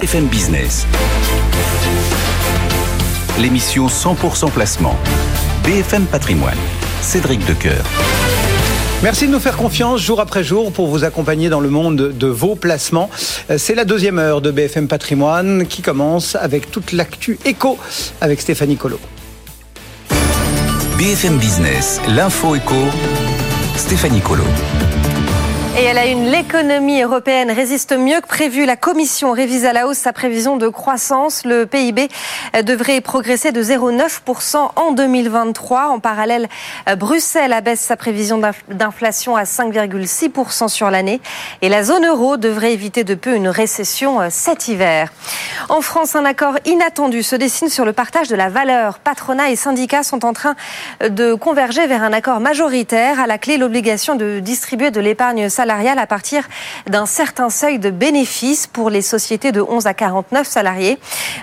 BFM Business. L'émission 100% placement. BFM Patrimoine. Cédric Decoeur. Merci de nous faire confiance jour après jour pour vous accompagner dans le monde de vos placements. C'est la deuxième heure de BFM Patrimoine qui commence avec toute l'actu éco avec Stéphanie Colo. BFM Business, l'info éco, Stéphanie Colo. Et une, l'économie européenne résiste mieux que prévu. La Commission révise à la hausse sa prévision de croissance. Le PIB devrait progresser de 0,9% en 2023. En parallèle, Bruxelles abaisse sa prévision d'inflation à 5,6% sur l'année. Et la zone euro devrait éviter de peu une récession cet hiver. En France, un accord inattendu se dessine sur le partage de la valeur. Patronat et syndicats sont en train de converger vers un accord majoritaire. À la clé, l'obligation de distribuer de l'épargne salariale salariale à partir d'un certain seuil de bénéfices pour les sociétés de 11 à 49 salariés.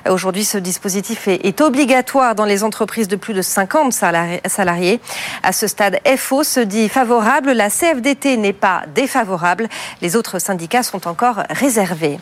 Aujourd'hui, ce dispositif est, obligatoire dans les entreprises de plus de 50 salariés. À ce stade, FO se dit favorable. La CFDT n'est pas défavorable. Les autres syndicats sont encore réservés.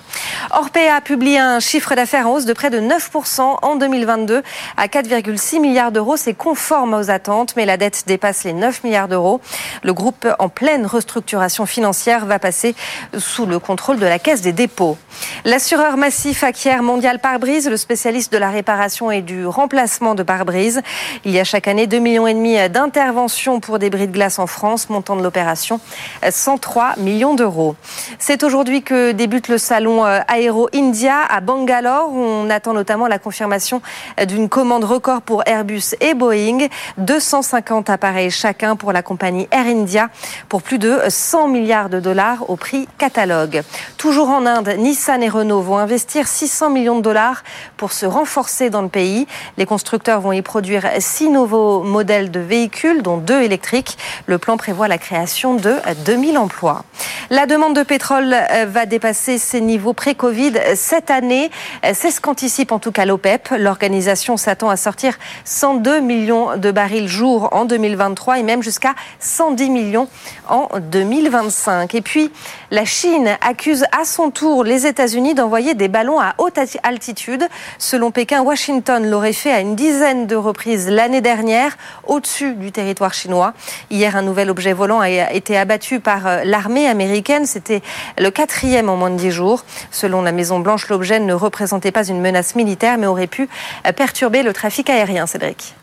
Orpea publie un chiffre d'affaires en hausse de près de 9% en 2022 à 4,6 milliards d'euros. C'est conforme aux attentes, mais la dette dépasse les 9 milliards d'euros. Le groupe en pleine restructuration financière va passer sous le contrôle de la Caisse des dépôts. L'assureur massif acquiert Mondial Pare-Brise, le spécialiste de la réparation et du remplacement de pare-brise. Il y a chaque année 2,5 millions d'interventions pour des bris de glace en France, montant de l'opération 103 millions d'euros. C'est aujourd'hui que débute le salon euh, Aero India à Bangalore. On attend notamment la confirmation d'une commande record pour Airbus et Boeing. 250 appareils chacun pour la compagnie Air India pour plus de 100 milliards de dollars au prix catalogue. Toujours en Inde, Nissan et Renault vont investir 600 millions de dollars pour se renforcer dans le pays. Les constructeurs vont y produire six nouveaux modèles de véhicules, dont deux électriques. Le plan prévoit la création de 2000 emplois. La demande de pétrole euh, va dépasser ses niveaux pré-Covid cette année. C'est ce qu'anticipe en tout cas l'OPEP. L'organisation s'attend à sortir 102 millions de barils jour en 2023 et même jusqu'à 110 millions en 2025. Et puis, la Chine accuse à son tour les États-Unis d'envoyer des ballons à haute altitude. Selon Pékin, Washington l'aurait fait à une dizaine de reprises l'année dernière au-dessus du territoire chinois. Hier, un nouvel objet volant a été abattu par euh, l'armée américaine. C'était le quatrième en moins de dix jours. Selon la Maison-Blanche, l'objet ne représentait pas une menace militaire, mais aurait pu euh, perturber le trafic aérien. Cédric.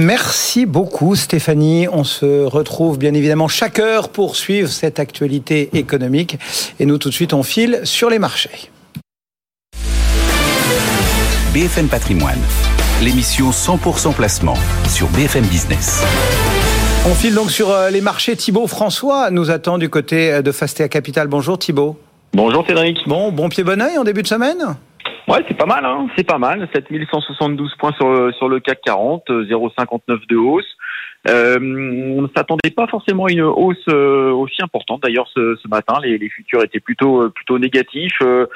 Merci beaucoup Stéphanie. On se retrouve bien évidemment chaque heure pour suivre cette actualité économique. Et nous tout de suite on file sur les marchés. BFM Patrimoine, l'émission 100% placement sur BFM Business. On file donc sur euh, les marchés. Thibault François nous attend du côté euh, de Fastea Capital. Bonjour Thibault. Bonjour Cédric. Bon, bon pied bon oeil en début de semaine? Ouais, c'est pas mal, hein. c'est pas mal. 7172 points sur, sur le CAC 40, 0,59 euh, de hausse. Euh, on ne s'attendait pas forcément à une hausse euh, aussi importante. D'ailleurs, ce, ce, matin, les, les, futurs étaient plutôt euh, plutôt négatifs. Euh,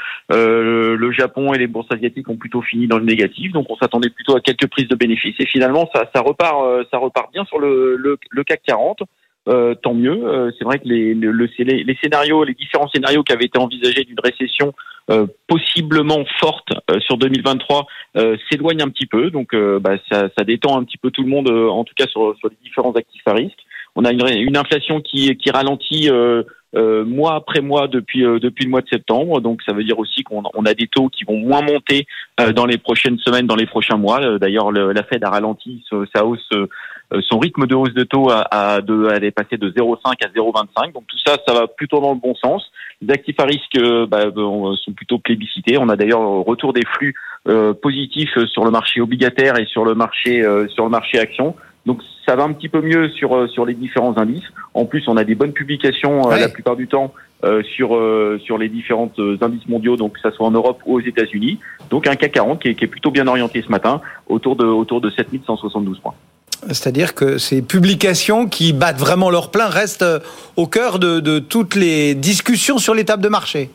le Japon et les bourses asiatiques ont plutôt fini dans le négatif, donc on s'attendait plutôt à quelques prises de bénéfices. Et finalement, ça, ça repart ça repart bien sur le, le, le CAC 40. Euh, tant mieux. c'est vrai que les, le, les, scénarios, les différents scénarios qui avaient été envisagés d'une récession euh, possiblement forte euh, sur 2023 euh, s'éloigne un petit peu. Donc bah, ça, ça, détend un petit peu tout le monde, en tout cas sur, sur les différents actifs à risque. On a une, une inflation qui, qui ralentit euh, mois après mois depuis depuis le mois de septembre. Donc ça veut dire aussi qu'on on a des taux qui vont moins monter dans les prochaines semaines, dans les prochains mois. D'ailleurs, la Fed a ralenti sa hausse euh, son rythme de hausse de taux a, a de, elle est passé de 0,5 à 0,25. Donc tout ça, ça va plutôt dans le bon sens. Les actifs à risque euh, bah, sont plutôt plébiscités. On a d'ailleurs retour des flux euh, positifs sur le marché obligataire et sur le marché sur le marché action. Donc ça va un petit peu mieux sur sur les différents indices. En plus, on a des bonnes publications la plupart du temps sur sur les différentes indices mondiaux, donc que ça soit en Europe ou aux États-Unis. Donc un CAC 40 qui est, qui est, plutôt bien orienté ce matin, autour de autour de 7172 points. C'est-à-dire que ces publications qui battent vraiment leur plein restent euh, au cœur de, toutes les discussions sur les tables de marché.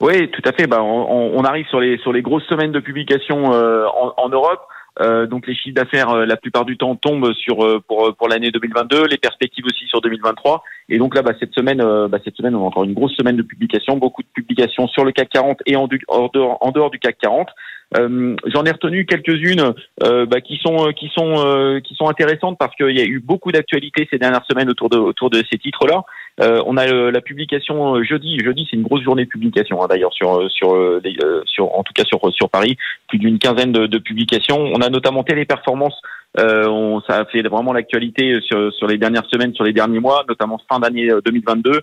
Oui, tout à fait. Bah, on, arrive sur les sur les grosses semaines de publication euh, en, Europe. Euh, donc les chiffres d'affaires, la plupart du temps, tombent sur pour pour l'année 2022. Les perspectives aussi sur 2023. Et donc là, bah, cette semaine, bah, cette semaine, on a encore une grosse semaine de publications, beaucoup de publications sur le CAC 40 et en, dehors, en dehors du CAC 40. Euh, J'en ai retenu quelques-unes euh, bah, qui sont qui sont euh, qui sont intéressantes parce qu'il y a eu beaucoup d'actualités ces dernières semaines autour de autour de ces titres-là. Euh, on a la publication jeudi. Jeudi, c'est une grosse journée de publication hein, d'ailleurs sur sur sur en tout cas sur sur Paris, plus d'une quinzaine de, de, publications. On a notamment Téléperformance. On, ça a fait vraiment l'actualité sur sur les dernières semaines, sur les derniers mois, notamment fin d'année 2022.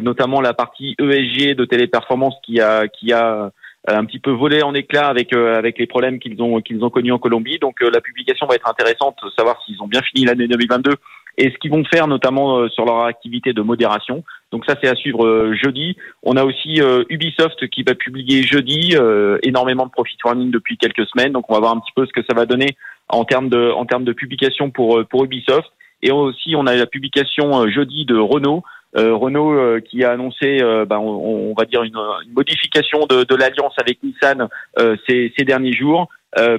notamment la partie ESG de Téléperformance qui a qui a euh, un petit peu volé en éclats avec euh, avec les problèmes qu'ils ont qu'ils ont connus en Colombie. Donc euh, la publication va être intéressante, savoir s'ils ont bien fini l'année 2022 et ce qu'ils vont faire notamment sur leur activité de modération. Donc ça c'est à suivre jeudi. On a aussi Ubisoft qui va publier jeudi énormément de profit warning depuis quelques semaines. Donc on va voir un petit peu ce que ça va donner en termes de en termes de publication pour pour Ubisoft. Et aussi on a la publication jeudi de Renault euh, Renault euh, qui a annoncé, euh, ben, on, va dire une, modification de, l'alliance avec Nissan ces, derniers jours.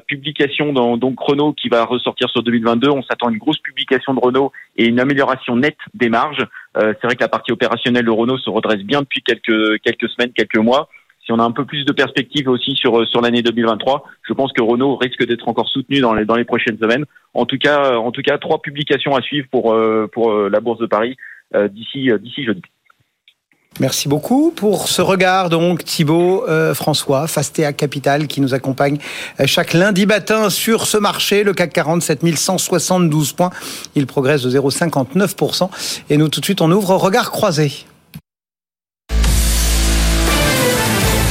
publication dans, donc Renault qui va ressortir sur 2022. On s'attend à une grosse publication de Renault et une amélioration nette des marges. c'est vrai que la partie opérationnelle de Renault se redresse bien depuis quelques quelques semaines, quelques mois. Si on a un peu plus de perspectives aussi sur sur l'année 2023, je pense que Renault risque d'être encore soutenu dans les dans les prochaines semaines. En tout cas, en tout cas, trois publications à suivre pour pour la bourse de Paris d'ici euh, d'ici jeudi. Merci beaucoup pour ce regard donc Thibault euh, François Fastea Capital qui nous accompagne chaque lundi matin sur ce marché le CAC 40 7172 points. Il progresse de 0,59% et nous tout de suite on ouvre regard croisé.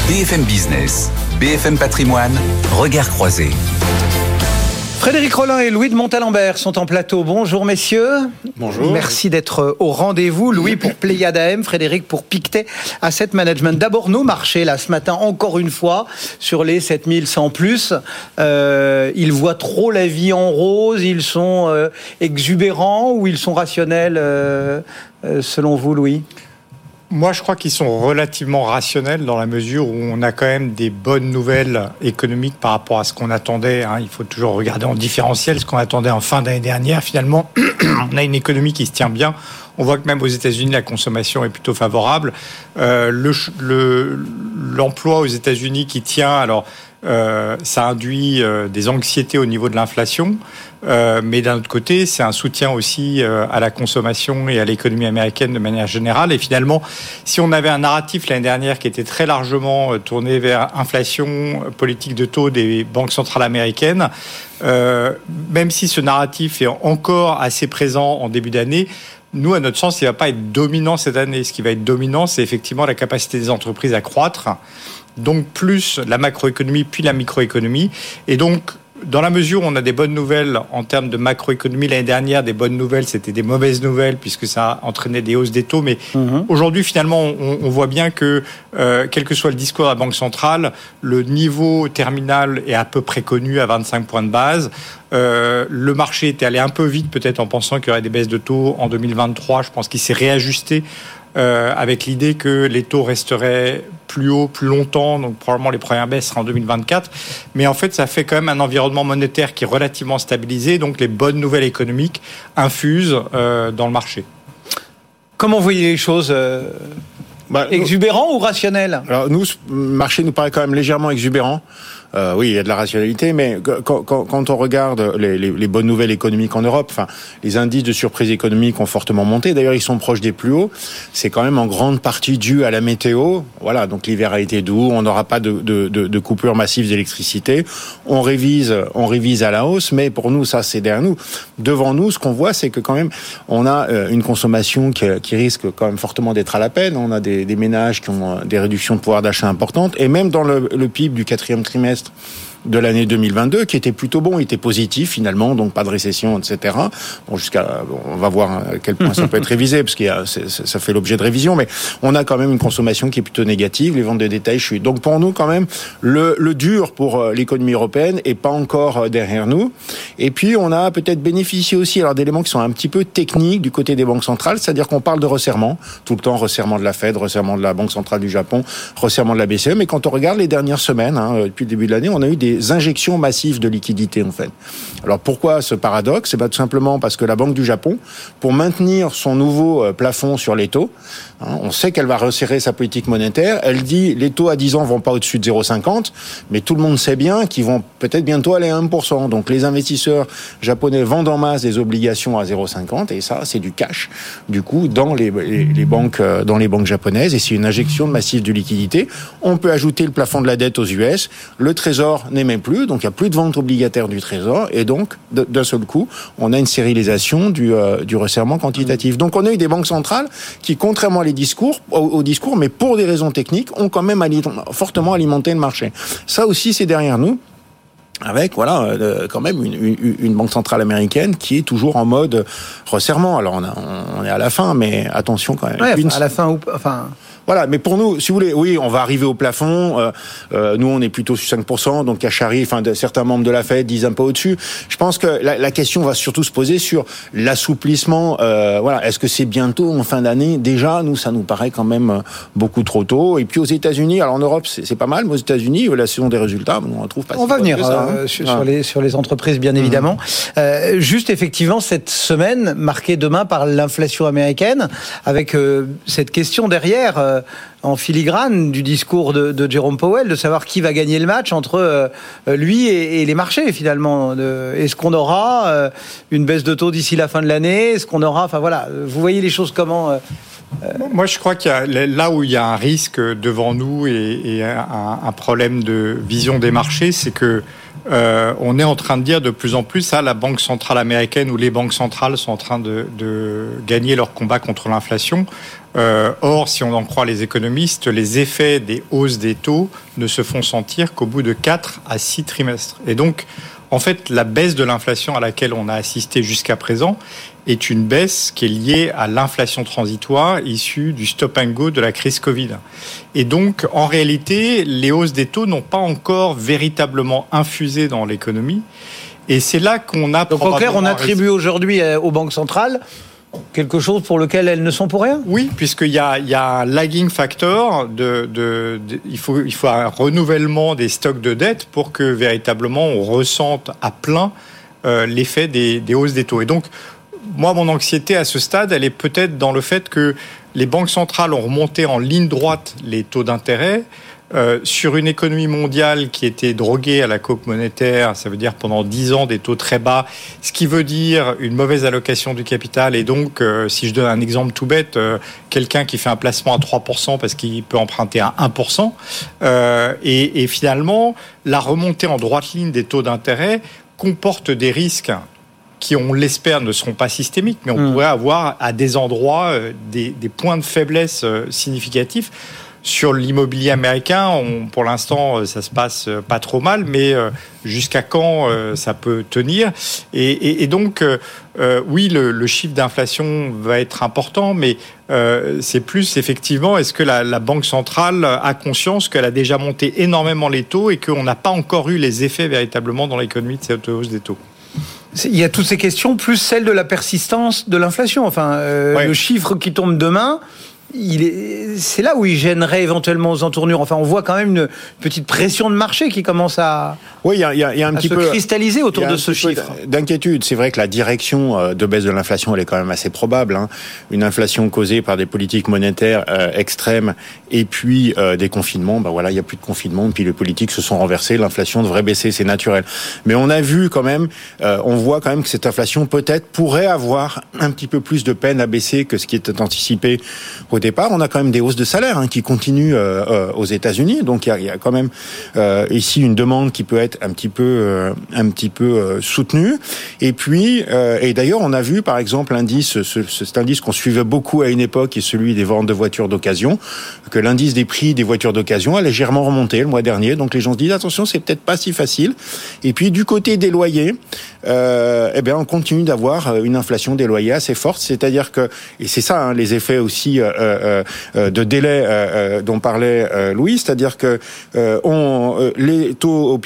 BFM Business BFM Patrimoine regard croisé Frédéric Rollin et Louis de Montalembert sont en plateau. Bonjour messieurs. Bonjour. Merci d'être au rendez-vous. Louis pour Pléiade AM, Frédéric pour Pictet Asset Management. D'abord nos marchés, là, ce matin, encore une fois, sur les 7100 plus. Euh, ils voient trop la vie en rose, ils sont euh, exubérants ou ils sont rationnels, euh, euh, selon vous, Louis? Moi, je crois qu'ils sont relativement rationnels dans la mesure où on a quand même des bonnes nouvelles économiques par rapport à ce qu'on attendait. Hein. Il faut toujours regarder en différentiel ce qu'on attendait en fin d'année dernière. Finalement, on a une économie qui se tient bien. On voit que même aux États-Unis, la consommation est plutôt favorable. Euh, L'emploi aux États-Unis qui tient, alors euh, ça induit euh, des anxiétés au niveau de l'inflation, euh, mais d'un autre côté, c'est un soutien aussi à la consommation et à l'économie américaine de manière générale. Et finalement, si on avait un narratif l'année dernière qui était très largement tourné vers inflation, politique de taux des banques centrales américaines, même si ce narratif est encore assez présent en début d'année, nous, à notre sens, il ne va pas être dominant cette année. Ce qui va être dominant, c'est effectivement la capacité des entreprises à croître donc plus la macroéconomie puis la microéconomie. Et donc, dans la mesure où on a des bonnes nouvelles en termes de macroéconomie l'année dernière, des bonnes nouvelles, c'était des mauvaises nouvelles puisque ça entraînait des hausses des taux. Mais mhm. aujourd'hui, finalement, on, voit bien que, euh, quel que soit le discours de la Banque centrale, le niveau terminal est à peu près connu à 25 points de base. Euh, le marché était allé un peu vite peut-être en pensant qu'il y aurait des baisses de taux en 2023. Je pense qu'il s'est réajusté euh, avec l'idée que les taux resteraient plus hauts plus longtemps, donc probablement les premières baisses seraient en 2024. Mais en fait, ça fait quand même un environnement monétaire qui est relativement stabilisé, donc les bonnes nouvelles économiques infusent euh, dans le marché. Comment vous voyez les choses euh, bah, Exubérant ou rationnel? Alors nous, le marché nous paraît quand même légèrement exubérant. Euh, oui, il y a de la rationalité, mais quand, quand, quand on regarde les, les, les, bonnes nouvelles économiques en Europe, enfin, les indices de surprise économique ont fortement monté. D'ailleurs, ils sont proches des plus hauts. C'est quand même en grande partie dû à la météo. Voilà, donc l'hiver a été doux. On n'aura pas de, de, de, de coupures massives d'électricité. On révise, on révise à la hausse, mais pour nous, ça, c'est derrière nous. Devant nous, ce qu'on voit, c'est que quand même, on a euh, une consommation qui, qui risque quand même fortement d'être à la peine. On a des, des ménages qui ont euh, des réductions de pouvoir d'achat importantes, et même dans le, le PIB du quatrième trimestre geweest. De l'année 2022 qui était plutôt bon, il était positif finalement, donc pas de récession, etc. Bon, jusqu'à, on va voir à quel point ça peut être révisé parce a, ça fait l'objet de révision, mais on a quand même une consommation qui est plutôt négative, les ventes de détail chutent. Donc pour nous quand même, le, le dur pour euh, l'économie européenne est pas encore euh, derrière nous. Et puis on a peut-être bénéficié aussi alors d'éléments qui sont un petit peu techniques du côté des banques centrales, c'est-à-dire qu'on parle de resserrement tout le temps, resserrement de la Fed, resserrement de la Banque centrale du Japon, resserrement de la BCE, mais quand on regarde les dernières semaines, hein, depuis le début de l'année, on a eu des des injections massives de liquidités en fait. Alors pourquoi ce paradoxe? C'est pas tout simplement parce que la Banque du Japon, pour maintenir son nouveau euh, plafond sur les taux, hein, on sait qu'elle va resserrer sa politique monétaire. Elle dit les taux à 10 ans vont pas au-dessus de 0,50, mais tout le monde sait bien qu'ils vont peut-être bientôt aller à 1%. Donc les investisseurs japonais vendent en masse des obligations à 0,50 et ça c'est du cash du coup dans les, banques euh, dans les banques japonaises et c'est une injection massive de liquidité. On peut ajouter le plafond de la dette aux US. Le Trésor n'émet plus, donc il n'y a plus de vente obligataire du Trésor et donc d'un seul coup on a une stérilisation du, euh, du resserrement quantitatif. Donc on a eu des banques centrales qui, contrairement à les discours, au, discours, mais pour des raisons techniques, ont quand même fortement alimenté le marché. Ça aussi, c'est derrière nous avec voilà euh, quand même une, une, banque centrale américaine qui est toujours en mode resserrement. Alors on, on est à la fin, mais attention quand même. Ouais, à la fin, enfin voilà, mais pour nous, si vous voulez, oui, on va arriver au plafond. Euh, euh, nous, on est plutôt sur 5%, donc Achari, enfin, de, certains membres de la Fed disent un peu au-dessus. Je pense que la, la, question va surtout se poser sur l'assouplissement. Euh, voilà, est-ce que c'est bientôt en fin d'année? Déjà, nous, ça nous paraît quand même beaucoup trop tôt. Et puis aux États-Unis, alors en Europe, c'est pas mal, mais aux États-unis, la saison des résultats, on trouve pas. On va venir hein. sur, les sur les entreprises, bien évidemment. Mmh. juste effectivement, cette semaine marquée demain par l'inflation américaine, avec cette question derrière euh, en filigrane du discours de, de, Jerome Powell, de savoir qui va gagner le match entre euh, lui et, les marchés finalement. Est-ce qu'on aura euh, une baisse de taux d'ici la fin de l'année? Est-ce qu'on aura, enfin voilà, vous voyez les choses comment moi, je crois qu'il y a là où il y a un risque devant nous et, un, problème de vision des marchés, c'est que on est en train de dire de plus en plus ça, la Banque centrale américaine ou les banques centrales sont en train de, de gagner leur combat contre l'inflation. Euh, or, si on en croit les économistes, les effets des hausses des taux ne se font sentir qu'au bout de 4 à 6 trimestres. Et donc, en fait, la baisse de l'inflation à laquelle on a assisté jusqu'à présent est une baisse qui est liée à l'inflation transitoire issue du stop and go de la crise Covid. Et donc, en réalité, les hausses des taux n'ont pas encore véritablement infusé dans l'économie. Et c'est là qu'on a... Donc, en clair, on attribue aujourd'hui euh, aux banques centrales quelque chose pour lequel elles ne sont pour rien? Oui, puisqu'il y a, y a un lagging factor. De, de, il, faut, il faut un renouvellement des stocks de dette pour que véritablement on ressente à plein euh, l'effet des, des hausses des taux. Et donc, moi, mon anxiété à ce stade, elle est peut-être dans le fait que les banques centrales ont remonté en ligne droite les taux d'intérêt. Euh, sur une économie mondiale qui était droguée à la coque monétaire, ça veut dire pendant 10 ans des taux très bas, ce qui veut dire une mauvaise allocation du capital. Et donc, euh, si je donne un exemple tout bête, euh, quelqu'un qui fait un placement à 3% parce qu'il peut emprunter à 1%, et, et finalement, la remontée en droite ligne des taux d'intérêt comporte des risques qui, on l'espère, ne seront pas systémiques, mais on mmh. pourrait avoir à des endroits des, des points de faiblesse significatifs. Sur l'immobilier américain, on, pour l'instant, euh, ça se passe euh, pas trop mal, mais euh, jusqu'à quand ça peut tenir. Et, donc, oui, le, chiffre d'inflation va être important, mais c'est plus effectivement, est-ce que la, Banque centrale a conscience qu'elle a déjà monté énormément les taux et qu'on n'a pas encore eu les effets véritablement dans l'économie de cette hausse des taux? Il y a toutes ces questions, plus celle de la persistance de l'inflation. Enfin, le chiffre qui tombe demain, c'est là où il gênerait éventuellement aux entournures. Enfin, on voit quand même une petite pression de marché qui commence à, oui, il y a, y a, un petit se peu cristalliser autour de ce chiffre. D'inquiétude. C'est vrai que la direction euh, de baisse de l'inflation, elle est quand même assez probable. Hein. Une inflation causée par des politiques monétaires euh, extrêmes et puis euh, des confinements. Ben voilà, il y a plus de confinement, puis les politiques se sont renversées. L'inflation devrait baisser, c'est naturel. Mais on a vu quand même, on voit quand même que cette inflation peut-être pourrait avoir un petit peu plus de peine à baisser que ce qui était anticipé au départ, on a quand même des hausses de salaire hein, qui continuent euh, euh, aux États-Unis. Donc il y a, quand même euh, ici une demande qui peut être un petit peu, un petit peu soutenue. Et puis, et d'ailleurs, on a vu par exemple l'indice, ce, cet indice qu'on suivait beaucoup à une époque, est celui des ventes de voitures d'occasion, que l'indice des prix des voitures d'occasion a légèrement remonté le mois dernier. Donc les gens se disent attention, c'est peut-être pas si facile. Et puis du côté des loyers, eh bien on continue d'avoir une inflation des loyers assez forte. C'est-à-dire que et c'est ça hein, les effets aussi de délai euh, dont parlait Louis, c'est-à-dire que les taux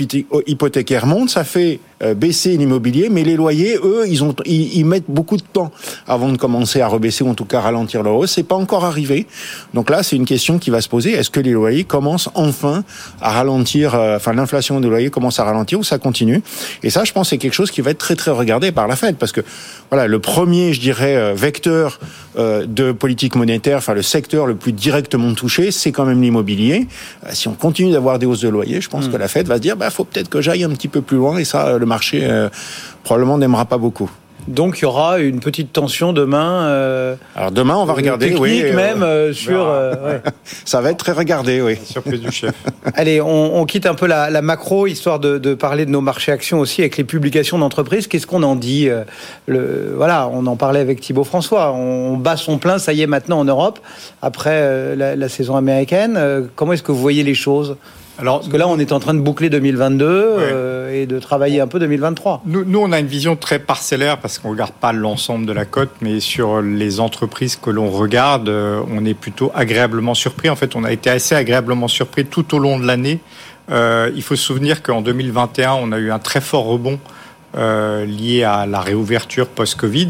hypothécaires montent, ça fait euh, baisser l'immobilier, mais les loyers, eux, ils, ont, ils, mettent beaucoup de temps avant de commencer à rebaisser ou en tout cas ralentir leur hausse. C'est pas encore arrivé. Donc là, c'est une question qui va se poser. Est-ce que les loyers commencent enfin à ralentir, euh, enfin l'inflation des loyers commence à ralentir ou ça continue? Et ça, je pense, c'est quelque chose qui va être très très regardé par la Fed parce que voilà, le premier, je dirais, vecteur de politique monétaire, enfin le secteur le plus directement touché, c'est quand même l'immobilier. si on continue d'avoir des hausses de loyers, je pense hmm. que la Fed va se dire, bah, faut peut-être que j'aille un petit peu plus loin, et ça, le marché euh, probablement n'aimera pas beaucoup. Donc il y aura une petite tension demain. Euh, Alors demain, on va regarder. Technique oui, même euh, sur. Ça va être très regardé, oui. Surprise du chef. Allez, on, quitte un peu la, macro histoire de, parler de nos marchés actions aussi avec les publications d'entreprises. Qu'est-ce qu'on en dit le, Voilà, on en parlait avec Thibault François. On, bat son plein, ça y est maintenant en Europe après la, la saison américaine. comment est-ce que vous voyez les choses? Alors, Parce que là, on est en train de boucler 2022 euh, et de travailler un peu 2023. Nous, nous, on a une vision très parcellaire parce qu'on ne regarde pas l'ensemble de la cote, mais sur les entreprises que l'on regarde, euh, on est plutôt agréablement surpris. En fait, on a été assez agréablement surpris tout au long de l'année. Euh, il faut se souvenir qu'en 2021, on a eu un très fort rebond euh, lié à la réouverture post-Covid.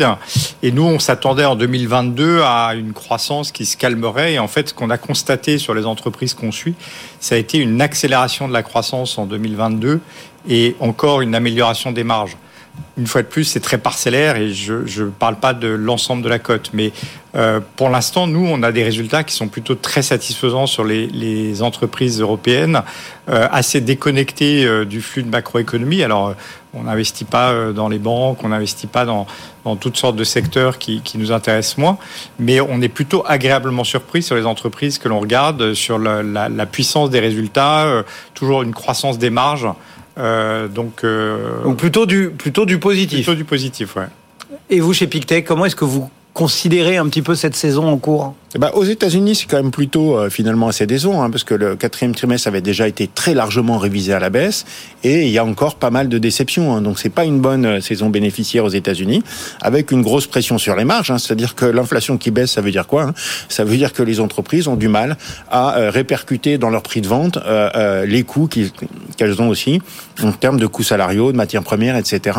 Et nous, on s'attendait en 2022 à une croissance qui se calmerait. Et en fait, ce qu'on a constaté sur les entreprises qu'on suit, ça a été une accélération de la croissance en 2022 et encore une amélioration des marges une fois de plus, c'est très parcellaire et je ne parle pas de l'ensemble de la cote. Mais euh, pour l'instant, nous, on a des résultats qui sont plutôt très satisfaisants sur les, entreprises européennes, euh, assez déconnectées du flux de macroéconomie. Alors, on n'investit pas dans les banques, on n'investit pas dans, toutes sortes de secteurs qui, nous intéressent moins, mais on est plutôt agréablement surpris sur les entreprises que l'on regarde, sur la, la puissance des résultats, toujours une croissance des marges. Euh, donc, euh, donc plutôt du plutôt du positif. Plutôt du positif, ouais. Et vous chez Pictet, comment est-ce que vous considérez un petit peu cette saison en cours eh ben, aux États-Unis, c'est quand même plutôt euh, finalement assez décevant, hein, parce que le quatrième trimestre avait déjà été très largement révisé à la baisse, et il y a encore pas mal de déceptions. Hein, donc c'est pas une bonne euh, saison bénéficiaire aux États-Unis, avec une grosse pression sur les marges. Hein, C'est-à-dire que l'inflation qui baisse, ça veut dire quoi hein? Ça veut dire que les entreprises ont du mal à euh, répercuter dans leur prix de vente les coûts qu'elles ont aussi en termes de coûts salariaux, de matières premières, etc.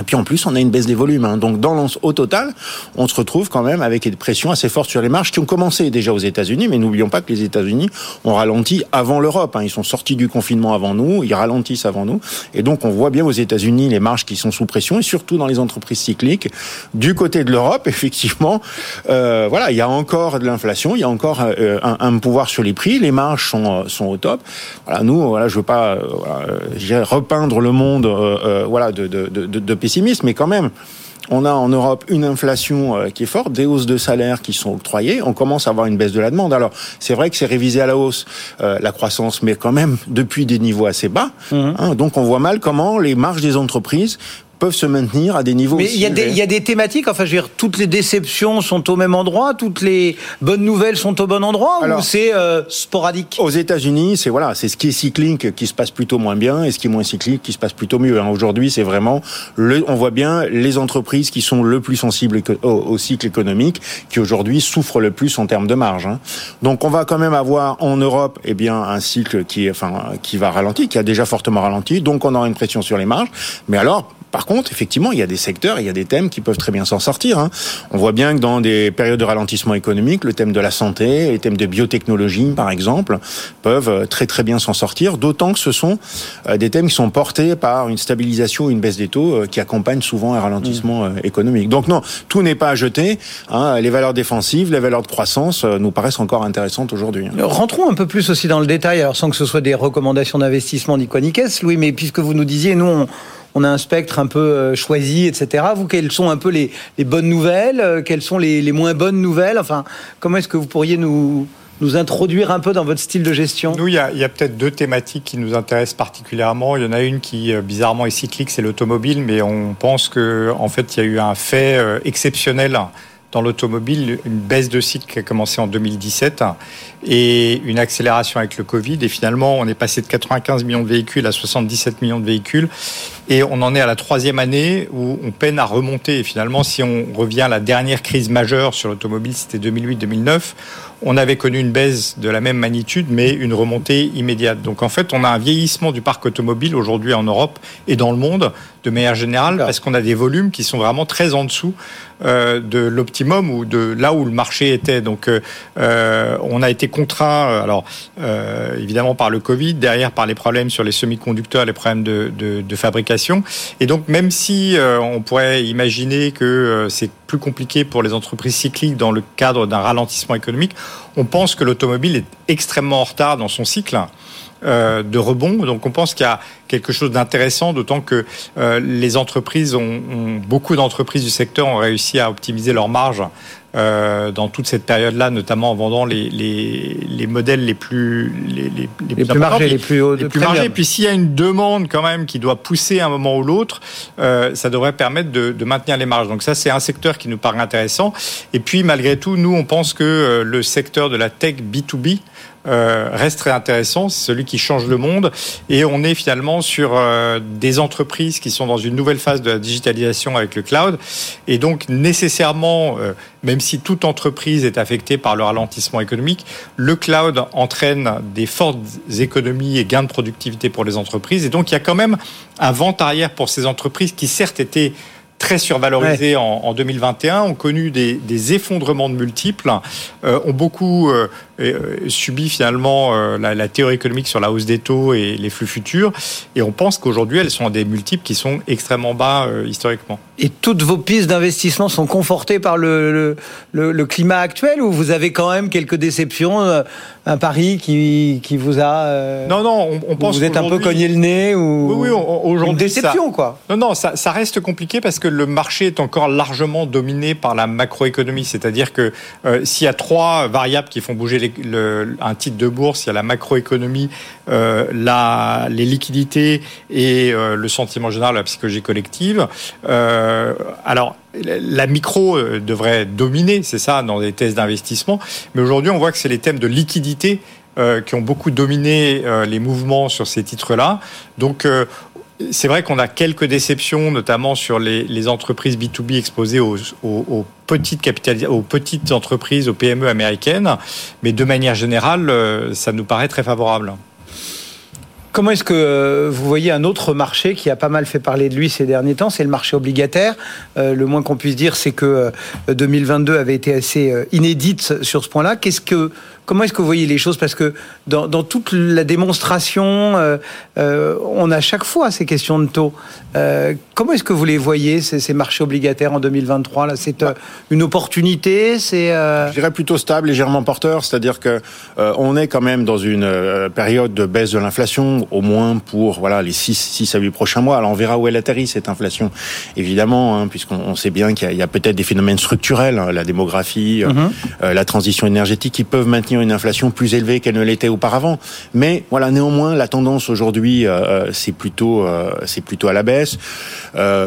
Et puis en plus, on a une baisse des volumes. Hein. Donc dans au total, on se retrouve quand même avec des pressions assez fortes sur les marges qui ont commencé déjà aux États-Unis. Mais n'oublions pas que les États-Unis ont ralenti avant l'Europe. Hein. Ils sont sortis du confinement avant nous, ils ralentissent avant nous. Et donc on voit bien aux États-Unis les marges qui sont sous pression et surtout dans les entreprises cycliques. Du côté de l'Europe, effectivement, euh, voilà, il y a encore de l'inflation, il y a encore euh, un, pouvoir sur les prix. Les marges sont, euh, sont au top. Voilà, nous, voilà, je veux pas euh, repeindre le monde, euh, voilà, de, de, de, de pessimiste, mais quand même, on a en Europe une inflation euh, qui est forte, des hausses de salaires qui sont octroyées, on commence à avoir une baisse de la demande. Alors, c'est vrai que c'est révisé à la hausse euh, la croissance, mais quand même depuis des niveaux assez bas. Mmh. Hein, donc, on voit mal comment les marges des entreprises peuvent se maintenir à des niveaux. Mais il y, a des, il y a des thématiques. Enfin, je veux dire, toutes les déceptions sont au même endroit, toutes les bonnes nouvelles sont au bon endroit, ou c'est euh, sporadique? Aux États-Unis, c'est voilà, c'est ce qui est cyclique qui se passe plutôt moins bien, et ce qui est moins cyclique qui se passe plutôt mieux. Hein. Aujourd'hui, c'est vraiment le, on voit bien les entreprises qui sont le plus sensibles au, cycle économique, qui aujourd'hui souffrent le plus en termes de marge. Hein. Donc, on va quand même avoir en Europe, eh bien, un cycle qui enfin, qui va ralentir, qui a déjà fortement ralenti. Donc, on aura une pression sur les marges. Mais alors, par contre, effectivement, il y a des secteurs, il y a des thèmes qui peuvent très bien s'en sortir. Hein. On voit bien que dans des périodes de ralentissement économique, le thème de la santé, les thèmes de biotechnologie, par exemple, peuvent euh, très très bien s'en sortir. D'autant que ce sont euh, des thèmes qui sont portés par une stabilisation ou une baisse des taux euh, qui accompagnent souvent un ralentissement mmh. économique. Donc non, tout n'est pas à jeter. Hein. Les valeurs défensives, les valeurs de croissance nous paraissent encore intéressantes aujourd'hui. Hein. Rentrons un peu plus aussi dans le détail, alors sans que ce soit des recommandations d'investissement caisse, Louis, mais puisque vous nous disiez, nous, on, on a un spectre un peu euh, choisi, etc. Vous, quelles sont un peu les, bonnes nouvelles euh, Quelles sont les, moins bonnes nouvelles? Enfin, comment est-ce que vous pourriez nous, nous introduire un peu dans votre style de gestion? Nous, il y a, peut-être deux thématiques qui nous intéressent particulièrement. Il y en a une qui, euh, bizarrement, est cyclique, c'est l'automobile, mais on pense qu'en en fait, il y a eu un fait exceptionnel dans l'automobile, une baisse de cycle qui a commencé en 2017 et une accélération avec le Covid. Et finalement, on est passé de 95 millions de véhicules à 77 millions de véhicules. Et on en est à la troisième année où on peine à remonter. Et finalement, si on revient à la dernière crise majeure sur l'automobile, c'était 2008-2009 on avait connu une baisse de la même magnitude, mais une remontée immédiate. Donc en fait, on a un vieillissement du parc automobile aujourd'hui en Europe et dans le monde de manière générale, parce qu'on a des volumes qui sont vraiment très en dessous euh, de l'optimum ou de là où le marché était. Donc euh, euh, on a été contraint, alors évidemment par le Covid, derrière par les problèmes sur les semi-conducteurs, les problèmes de, de, fabrication. Et donc même si on pourrait imaginer que c'est plus compliqué pour les entreprises cycliques dans le cadre d'un ralentissement économique, on pense que l'automobile est extrêmement en retard dans son cycle euh, de rebond. Donc on pense qu'il y a quelque chose d'intéressant, d'autant que euh, les entreprises ont, beaucoup d'entreprises du secteur ont réussi à optimiser leurs marges euh, dans toute cette période-là, notamment en vendant les, les, modèles les plus les, les, les plus, margés, les plus hauts, les plus margés. Puis s'il y a une demande quand même qui doit pousser à un moment ou l'autre, ça devrait permettre de, de, maintenir les marges. Donc ça, c'est un secteur qui nous paraît intéressant. Et puis malgré tout, nous, on pense que le secteur de la tech B2B euh, reste très intéressant. C'est celui qui change le monde. Et on est finalement sur euh, des entreprises qui sont dans une nouvelle phase de la digitalisation avec le cloud. Et donc, nécessairement, euh, même si toute entreprise est affectée par le ralentissement économique, le cloud entraîne des fortes économies et gains de productivité pour les entreprises. Et donc, il y a quand même un vent arrière pour ces entreprises qui, certes, étaient très survalorisés en, 2021, ont connu des, effondrements de multiples, ont beaucoup euh, subit finalement euh, la, théorie économique sur la hausse des taux et les flux futurs. Et on pense qu'aujourd'hui, elles sont à des multiples qui sont extrêmement bas euh, historiquement. Et toutes vos pistes d'investissement sont confortées par le, le, climat actuel ou vous avez quand même quelques déceptions Un pari qui, qui vous a. non, non, on, pense. Vous êtes un peu cogné le nez ou. Oui, oui, aujourd'hui. Une déception, quoi. Non, non, ça, ça, reste compliqué parce que le marché est encore largement dominé par la macroéconomie. C'est-à-dire que s'il y a trois variables qui font bouger un titre de bourse, il y a la macroéconomie, euh, la, les liquidités et euh, le sentiment général, la psychologie collective. Euh, alors, la micro devrait dominer, c'est ça, dans les thèses d'investissement. Mais aujourd'hui, on voit que c'est les thèmes de liquidité qui ont beaucoup dominé les mouvements sur ces titres-là. Donc, c'est vrai qu'on a quelques déceptions, notamment sur les, entreprises B2B exposées aux, petites aux petites entreprises, aux PME américaines, mais de manière générale, euh, ça nous paraît très favorable. Comment est-ce que euh, vous voyez un autre marché qui a pas mal fait parler de lui ces derniers temps? C'est le marché obligataire. Euh, le moins qu'on puisse dire, c'est que 2022 avait été assez inédite sur ce point-là. Qu'est-ce que Comment est-ce que vous voyez les choses? Parce que dans, toute la démonstration, euh, euh, on a chaque fois ces questions de taux. Euh, comment est-ce que vous les voyez, ces, marchés obligataires en 2023 là, C'est une opportunité? C'est, Je dirais plutôt stable, légèrement porteur. C'est-à-dire que on est quand même dans une période de baisse de l'inflation, au moins pour voilà les 6, 6 à 8 prochains mois. Alors on verra où elle atterrit, cette inflation, évidemment, hein, puisqu'on sait bien qu'il y a, peut-être des phénomènes structurels, hein, la démographie, mm-hmm. la transition énergétique, qui peuvent maintenir une inflation plus élevée qu'elle ne l'était auparavant. Mais voilà, néanmoins, la tendance aujourd'hui, euh, euh, c'est plutôt, euh, c'est plutôt à la baisse,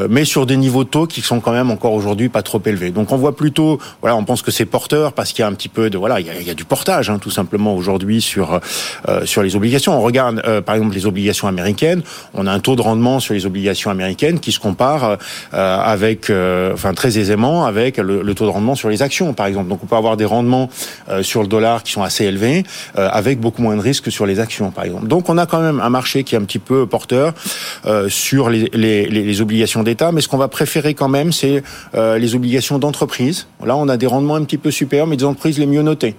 mais sur des niveaux de taux qui sont quand même encore aujourd'hui pas trop élevés. Donc on voit plutôt, voilà, on pense que c'est porteur parce qu'il y a un petit peu de, voilà, il y a, du portage, hein, tout simplement aujourd'hui sur sur les obligations. On regarde, par exemple, les obligations américaines. On a un taux de rendement sur les obligations américaines qui se compare avec, enfin très aisément avec le, le, taux de rendement sur les actions, par exemple. Donc on peut avoir des rendements sur le dollar qui sont assez élevés, euh, avec beaucoup moins de risques sur les actions, par exemple. Donc on a quand même un marché qui est un petit peu porteur euh, sur les, les, les obligations d'État, mais ce qu'on va préférer quand même, c'est euh, les obligations d'entreprise. Là, on a des rendements un petit peu supérieurs, mais des entreprises les mieux notées.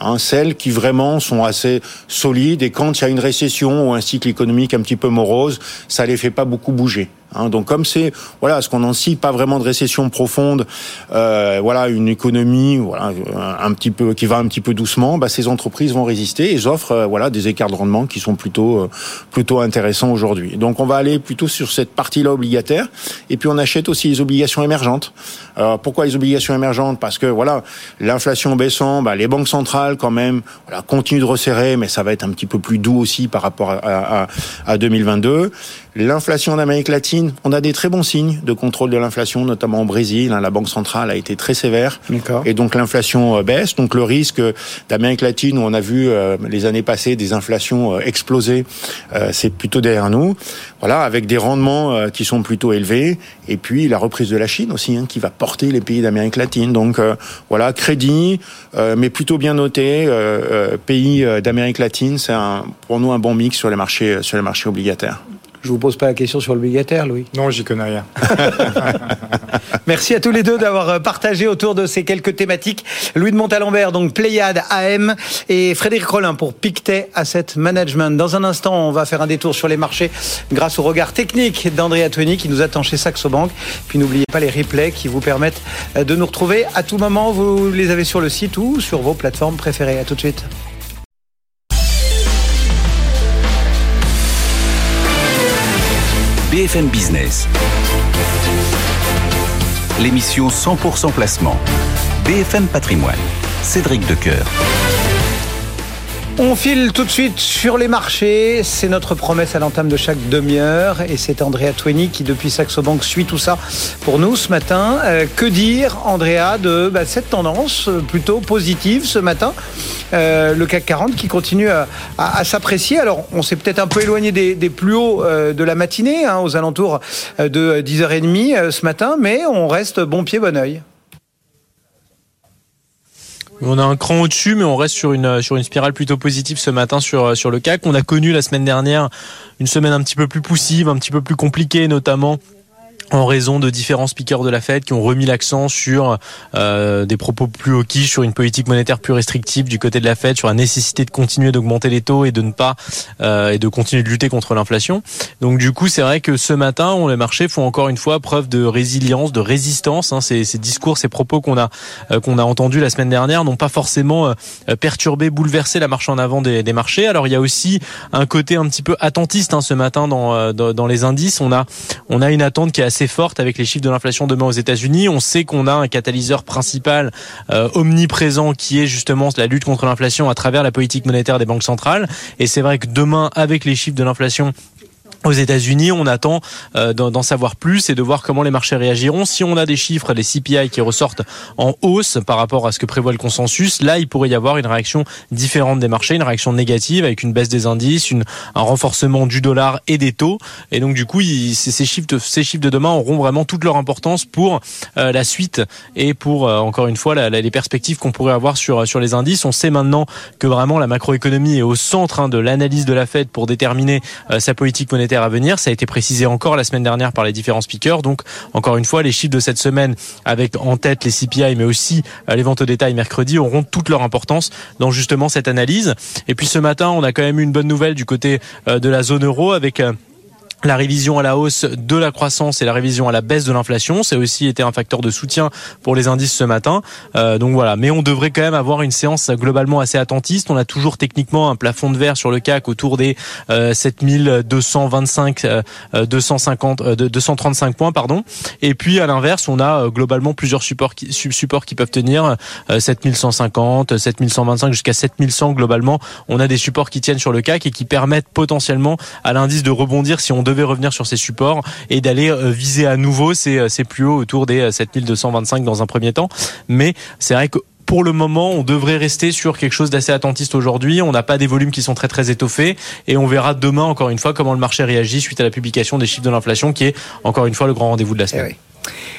Hein, celles qui vraiment sont assez solides et quand il y a une récession ou un cycle économique un petit peu morose, ça les fait pas beaucoup bouger. Hein, donc comme c'est voilà, ce qu'on en cite pas vraiment de récession profonde, euh, voilà une économie voilà un petit peu qui va un petit peu doucement, bah, ces entreprises vont résister et offrent euh, voilà des écarts de rendement qui sont plutôt euh, plutôt intéressants aujourd'hui. Donc on va aller plutôt sur cette partie-là obligataire et puis on achète aussi les obligations émergentes. Alors pourquoi les obligations émergentes? Parce que voilà l'inflation baissant, bah, les banques centrales quand même voilà continuent de resserrer, mais ça va être un petit peu plus doux aussi par rapport à 2022 L'inflation en Amérique latine, on a des très bons signes de contrôle de l'inflation, notamment au Brésil. Hein, la Banque centrale a été très sévère. Et donc l'inflation baisse. Donc le risque d'Amérique latine, où on a vu les années passées des inflations exploser, c'est plutôt derrière nous. Voilà, avec des rendements qui sont plutôt élevés. Et puis la reprise de la Chine aussi, hein, qui va porter les pays d'Amérique latine. Donc voilà, crédit, mais plutôt bien noté. pays d'Amérique latine, c'est pour nous un bon mix sur les marchés, sur les marchés obligataires. Je vous pose pas la question sur l'obligataire, Louis. Non, j'y connais rien. Merci à tous les deux d'avoir euh, partagé autour de ces quelques thématiques. Louis de Montalembert, donc Pléiade AM, et Frédéric Rollin pour Pictet Asset Management. Dans un instant, on va faire un détour sur les marchés grâce au regard technique d'Andrea Tony qui nous attend chez Saxo Bank. Puis n'oubliez pas les replays qui vous permettent euh, de nous retrouver à tout moment. Vous les avez sur le site ou sur vos plateformes préférées. À tout de suite. BFM Business. L'émission 100% placement. BFM Patrimoine. Cédric Decoeur. On file tout de suite sur les marchés. C'est notre promesse à l'entame de chaque demi-heure. Et c'est Andrea Twenny qui, depuis Saxo Bank, suit tout ça pour nous ce matin. Euh, que dire, Andrea, de bah, cette tendance plutôt positive ce matin? Euh, Le CAC 40 qui continue à, s'apprécier. Alors, on s'est peut-être un peu éloigné des, plus hauts euh, de la matinée, hein, aux alentours de 10h30 ce matin, mais on reste bon pied, bon oeil. On a un cran au-dessus, mais on reste sur une sur une spirale plutôt positive ce matin sur sur le CAC. On a connu la semaine dernière une semaine un petit peu plus poussive, un petit peu plus compliquée, notamment en raison de différents speakers de la Fed qui ont remis l'accent sur euh, des propos plus hawkish, sur une politique monétaire plus restrictive du côté de la Fed, sur la nécessité de continuer d'augmenter les taux et de ne pas euh, et de continuer de lutter contre l'inflation. Donc du coup, c'est vrai que ce matin, on, les marchés font encore une fois preuve de résilience, de résistance. Hein. Ces, ces, discours, ces propos qu'on a euh, qu'on a entendus la semaine dernière n'ont pas forcément euh, perturbé, bouleversé la marche en avant des, des, marchés. Alors il y a aussi un côté un petit peu attentiste hein, ce matin dans, euh, dans, dans les indices. On a on a une attente qui est assez forte avec les chiffres de l'inflation demain aux États-Unis. On sait qu'on a un catalyseur principal euh, omniprésent qui est justement la lutte contre l'inflation à travers la politique monétaire des banques centrales. Et c'est vrai que demain, avec les chiffres de l'inflation aux États-Unis, on attend euh, d'en savoir plus et de voir comment les marchés réagiront. Si on a des chiffres, des CPI qui ressortent en hausse par rapport à ce que prévoit le consensus, là, il pourrait y avoir une réaction différente des marchés, une réaction négative avec une baisse des indices, une, un renforcement du dollar et des taux. Et donc, du coup, ces, chiffres de, ces chiffres de demain auront vraiment toute leur importance pour euh, la suite et pour, euh, encore une fois, la, les perspectives qu'on pourrait avoir sur, sur les indices. On sait maintenant que vraiment la macroéconomie est au centre hein, de l'analyse de la Fed pour déterminer sa politique monétaire à venir. Ça a été précisé encore la semaine dernière par les différents speakers. Donc, encore une fois, les chiffres de cette semaine, avec en tête les CPI, mais aussi euh, les ventes au détail mercredi, auront toute leur importance dans justement cette analyse. Et puis ce matin, on a quand même eu une bonne nouvelle du côté euh, de la zone euro avec euh, la révision à la hausse de la croissance et la révision à la baisse de l'inflation. C'est aussi été un facteur de soutien pour les indices ce matin. Euh, donc voilà, mais on devrait quand même avoir une séance globalement assez attentiste. On a toujours techniquement un plafond de verre sur le CAC autour des euh, 7225, euh, 250, euh, 235 points, pardon. Et puis à l'inverse, on a euh, globalement plusieurs supports qui, supports qui peuvent tenir 7150, euh, 7125 jusqu'à 7100 globalement. On a des supports qui tiennent sur le CAC et qui permettent potentiellement à l'indice de rebondir si on devait revenir sur ces supports et d'aller euh, viser à nouveau ces, euh, ces plus hauts autour des 7225 euh, dans un premier temps. Mais c'est vrai que pour le moment, on devrait rester sur quelque chose d'assez attentiste aujourd'hui. On n'a pas des volumes qui sont très très étoffés et on verra demain encore une fois comment le marché réagit suite à la publication des chiffres de l'inflation qui est encore une fois le grand rendez-vous de la semaine. Eh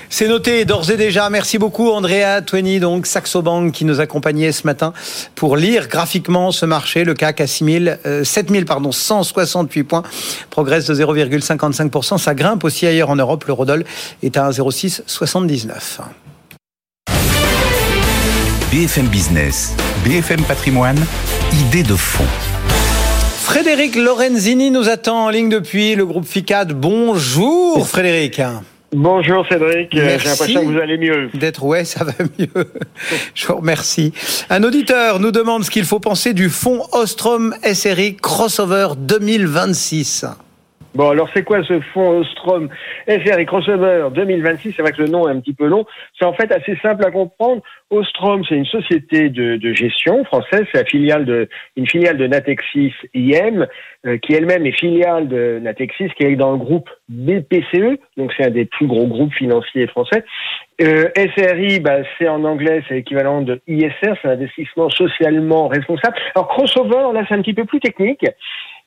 c'est noté d'ores et déjà. Merci beaucoup Andrea Twenny, donc Saxo Bank qui nous accompagnait ce matin pour lire graphiquement ce marché. Le CAC à 6000, 7000 euh, pardon, 168 points, progresse de 0,55%. Ça grimpe aussi ailleurs en Europe. Le Rodol est à 1,0679. BFM Business, BFM Patrimoine, idée de fond. Frédéric Lorenzini nous attend en ligne depuis le groupe FICAD. Bonjour Frédéric. Bonjour Cédric, j'ai l'impression que vous allez mieux. D'être ouais, ça va mieux. Je vous remercie. Un auditeur nous demande ce qu'il faut penser du fonds Ostrom SRI Crossover 2026. Bon, alors c'est quoi ce fonds Ostrom FR et Crossover 2026 C'est vrai que le nom est un petit peu long. C'est en fait assez simple à comprendre. Ostrom, c'est une société de, de gestion française, c'est filiale de, une filiale de Natexis IM, euh, qui elle-même est filiale de Natexis, qui est dans le groupe BPCE, donc c'est un des plus gros groupes financiers français. Euh, SRI, bah, c'est en anglais, c'est l'équivalent de ISR, c'est investissement socialement responsable. Alors Crossover, là c'est un petit peu plus technique.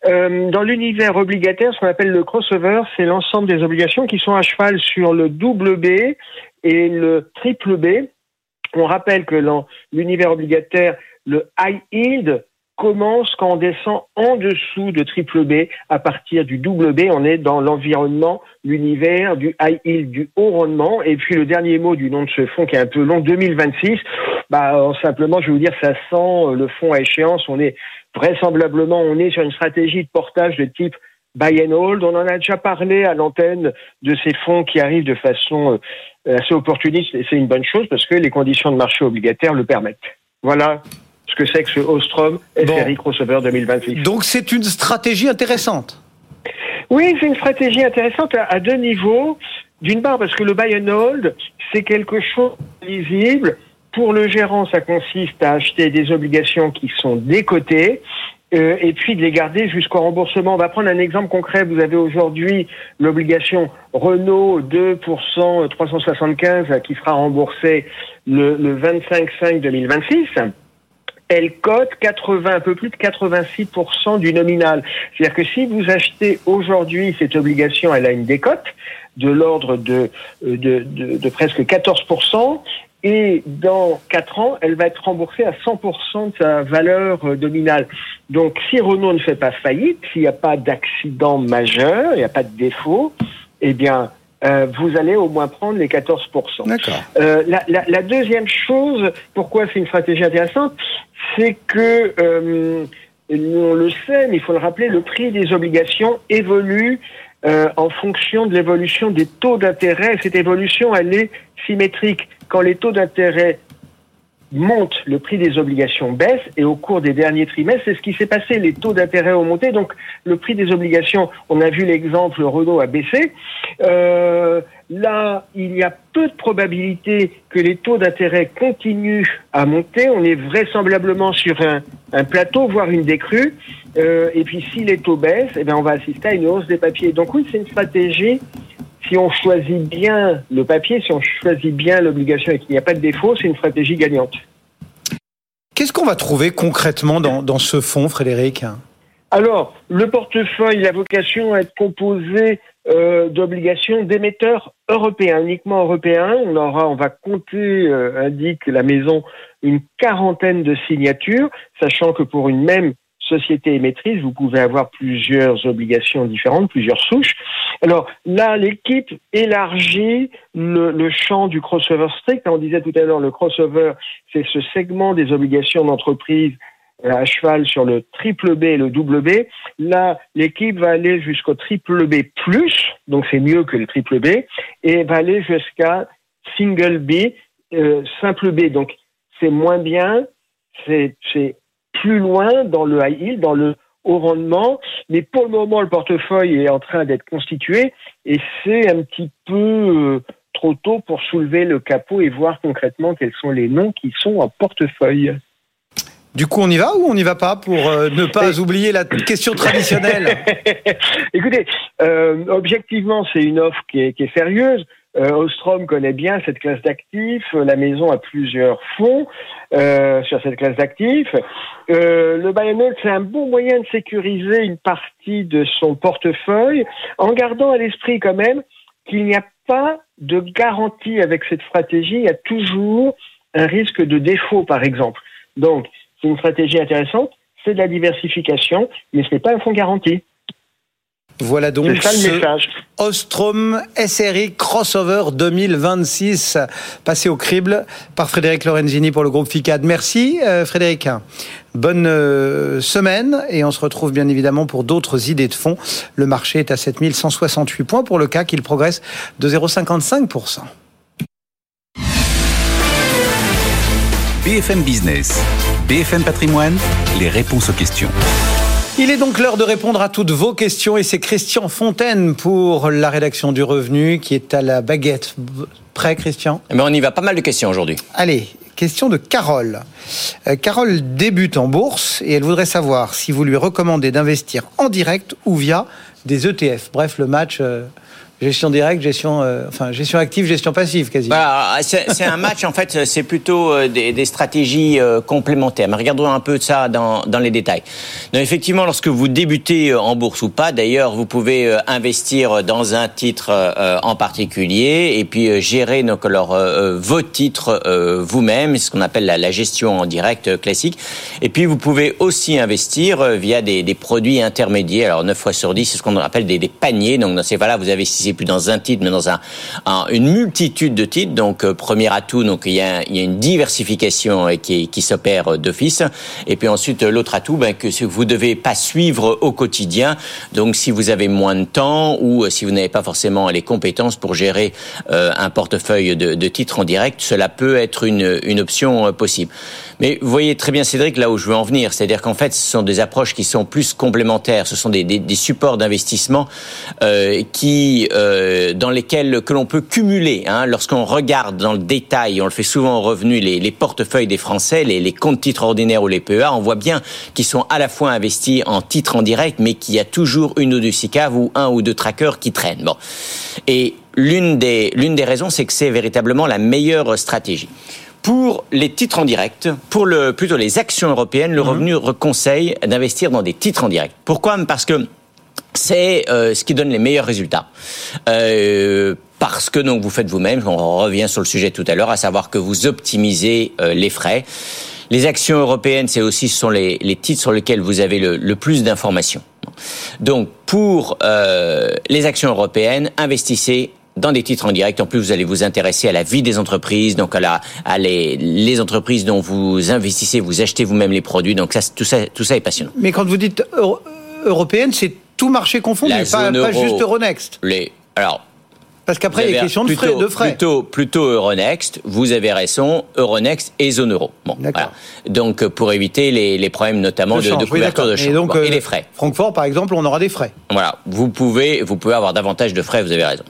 Euh, dans l'univers obligataire, ce qu'on appelle le crossover, c'est l'ensemble des obligations qui sont à cheval sur le double B et le triple B. On rappelle que dans l'univers obligataire, le high yield commence quand on descend en dessous de triple B. À partir du double B, on est dans l'environnement, l'univers du high yield, du haut rendement. Et puis le dernier mot du nom de ce fonds qui est un peu long, 2026. Bah, simplement, je vais vous dire, ça sent le fonds à échéance. On est vraisemblablement, on est sur une stratégie de portage de type buy and hold. On en a déjà parlé à l'antenne de ces fonds qui arrivent de façon euh, assez opportuniste et c'est une bonne chose parce que les conditions de marché obligataire le permettent. Voilà ce que c'est que ce Ostrom FRI Crossover 2026. Donc c'est une stratégie intéressante. Oui, c'est une stratégie intéressante à, deux niveaux. D'une part parce que le buy and hold, c'est quelque chose de lisible pour le gérant, ça consiste à acheter des obligations qui sont décotées euh, et puis de les garder jusqu'au remboursement. On va prendre un exemple concret. Vous avez aujourd'hui l'obligation Renault 2% 375 qui sera remboursée le, le 25-5 2026 elle cote 80, un peu plus de 86% du nominal. C'est-à-dire que si vous achetez aujourd'hui cette obligation, elle a une décote de l'ordre de, de, de, de, presque 14%, et dans quatre ans, elle va être remboursée à 100% de sa valeur euh, nominale. Donc, si Renault ne fait pas faillite, s'il n'y a pas d'accident majeur, il n'y a pas de défaut, eh bien, euh, vous allez au moins prendre les 14%. Euh, la, la, la, deuxième chose, pourquoi c'est une stratégie intéressante, c'est que, euh, on le sait, mais il faut le rappeler, le prix des obligations évolue euh, en fonction de l'évolution des taux d'intérêt. Cette évolution, elle est symétrique. Quand les taux d'intérêt montent, le prix des obligations baisse et au cours des derniers trimestres, c'est ce qui s'est passé. Les taux d'intérêt ont monté, donc le prix des obligations, on a vu l'exemple Renault a baissé. Euh, là, il y a peu de probabilité que les taux d'intérêt continuent à monter. On est vraisemblablement sur un, plateau, voire une décrue. Euh, et puis si les taux baissent, eh bien, on va assister à une hausse des papiers. Donc oui, c'est une stratégie si on choisit bien le papier, si on choisit bien l'obligation et qu'il n'y a pas de défaut, c'est une stratégie gagnante. Qu'est-ce qu'on va trouver concrètement dans, dans ce fonds, Frédéric? Alors, le portefeuille a vocation à être composé euh, d'obligations d'émetteurs européens, uniquement européens. On aura, on va compter, euh, indique la maison, une quarantaine de signatures, sachant que pour une même société émettrice, vous pouvez avoir plusieurs obligations différentes, plusieurs souches. Alors là, l'équipe élargit le, champ du crossover strict. On disait tout à l'heure, le crossover, c'est ce segment des obligations d'entreprise euh, à cheval sur le triple B et le double B. Là, l'équipe va aller jusqu'au triple B plus, donc c'est mieux que le triple B, et va aller jusqu'à single B, euh, simple B. Donc c'est moins bien, c'est plus loin dans le high yield, dans le haut rendement, mais pour le moment, le portefeuille est en train d'être constitué et c'est un petit peu euh, trop tôt pour soulever le capot et voir concrètement quels sont les noms qui sont en portefeuille. Du coup, on y va ou on n'y va pas pour euh, ne pas oublier la question traditionnelle? Écoutez, euh, objectivement, c'est une offre qui est, qui est sérieuse. Euh, Ostrom connaît bien cette classe d'actifs. La maison a plusieurs fonds euh, sur cette classe d'actifs. Euh, le buy c'est un bon moyen de sécuriser une partie de son portefeuille en gardant à l'esprit quand même qu'il n'y a pas de garantie avec cette stratégie. Il y a toujours un risque de défaut, par exemple. Donc, c'est une stratégie intéressante. C'est de la diversification, mais ce n'est pas un fonds garanti. Voilà donc ce Ostrom SRI Crossover 2026 passé au crible par Frédéric Lorenzini pour le groupe FICAD. Merci euh, Frédéric. Bonne euh, semaine et on se retrouve bien évidemment pour d'autres idées de fonds. Le marché est à 7168 points pour le CAC, il progresse de 0,55%. BFM Business, BFM Patrimoine, les réponses aux questions. Il est donc l'heure de répondre à toutes vos questions et c'est Christian Fontaine pour la rédaction du Revenu qui est à la baguette. Prêt, Christian? Mais on y va, pas mal de questions aujourd'hui. Allez, question de Carole. Euh, Carole débute en bourse et elle voudrait savoir si vous lui recommandez d'investir en direct ou via des ETF. Bref, le match euh, gestion directe, gestion, euh, enfin gestion active, gestion passive, quasi. Bah, c'est un match en fait, c'est plutôt euh, des, stratégies euh, complémentaires. Mais regardons un peu ça dans, dans les détails. Donc, effectivement, lorsque vous débutez en bourse ou pas, d'ailleurs, vous pouvez investir dans un titre en particulier et puis gérer donc alors vos titres vous-même, ce qu'on appelle la, gestion en direct classique. Et puis vous pouvez aussi investir via des, produits intermédiaires. Alors 9 fois sur 10, c'est ce qu'on appelle des, des, paniers. Donc dans ces cas-là, vous investissez plus dans un titre, mais dans un, un une multitude de titres. Donc, euh, premier atout, donc il y a, une diversification euh, qui, qui s'opère d'office. Et puis ensuite, l'autre atout, ben, que vous devez pas suivre au quotidien. Donc, si vous avez moins de temps ou euh, si vous n'avez pas forcément les compétences pour gérer euh, un portefeuille de, de titres en direct, cela peut être une, une option possible. Mais vous voyez très bien, Cédric, là où je veux en venir, c'est-à-dire qu'en fait, ce sont des approches qui sont plus complémentaires. Ce sont des, des, des supports d'investissement euh, qui euh, dans lesquels que l'on peut cumuler. Hein, Lorsqu'on regarde dans le détail, on le fait souvent au revenu, les, les portefeuilles des Français, les, les, comptes titres ordinaires ou les PEA, on voit bien qu'ils sont à la fois investis en titres en direct, mais qu'il y a toujours une ou deux SICAV ou un ou deux trackers qui traînent. Bon. Et l'une des, l'une des raisons, c'est que c'est véritablement la meilleure stratégie. Pour les titres en direct, pour le, plutôt les actions européennes, le mmh. revenu conseille d'investir dans des titres en direct. Pourquoi? Parce que c'est euh, ce qui donne les meilleurs résultats. Euh, parce que donc vous faites vous-même, on revient sur le sujet tout à l'heure, à savoir que vous optimisez euh, les frais. Les actions européennes, c'est aussi ce sont les, les, titres sur lesquels vous avez le, le plus d'informations. Donc pour euh, les actions européennes, investissez dans des titres en direct. En plus, vous allez vous intéresser à la vie des entreprises, donc à, la, à les, les entreprises dont vous investissez, vous achetez vous-même les produits. Donc ça, tout ça, tout ça est passionnant. Mais quand vous dites euro européenne, c'est tout marché confondu, pas, euro, pas, juste Euronext. Les, alors. Parce qu'après, il y a question de frais, de frais. Plutôt, plutôt Euronext. Vous avez raison, Euronext et zone euro. Bon, voilà. Donc, pour éviter les, les problèmes notamment de, de, de couverture oui, de change et, donc, bon, euh, et les frais. Francfort, par exemple, on aura des frais. Voilà. Vous pouvez, vous pouvez avoir davantage de frais. Vous avez raison.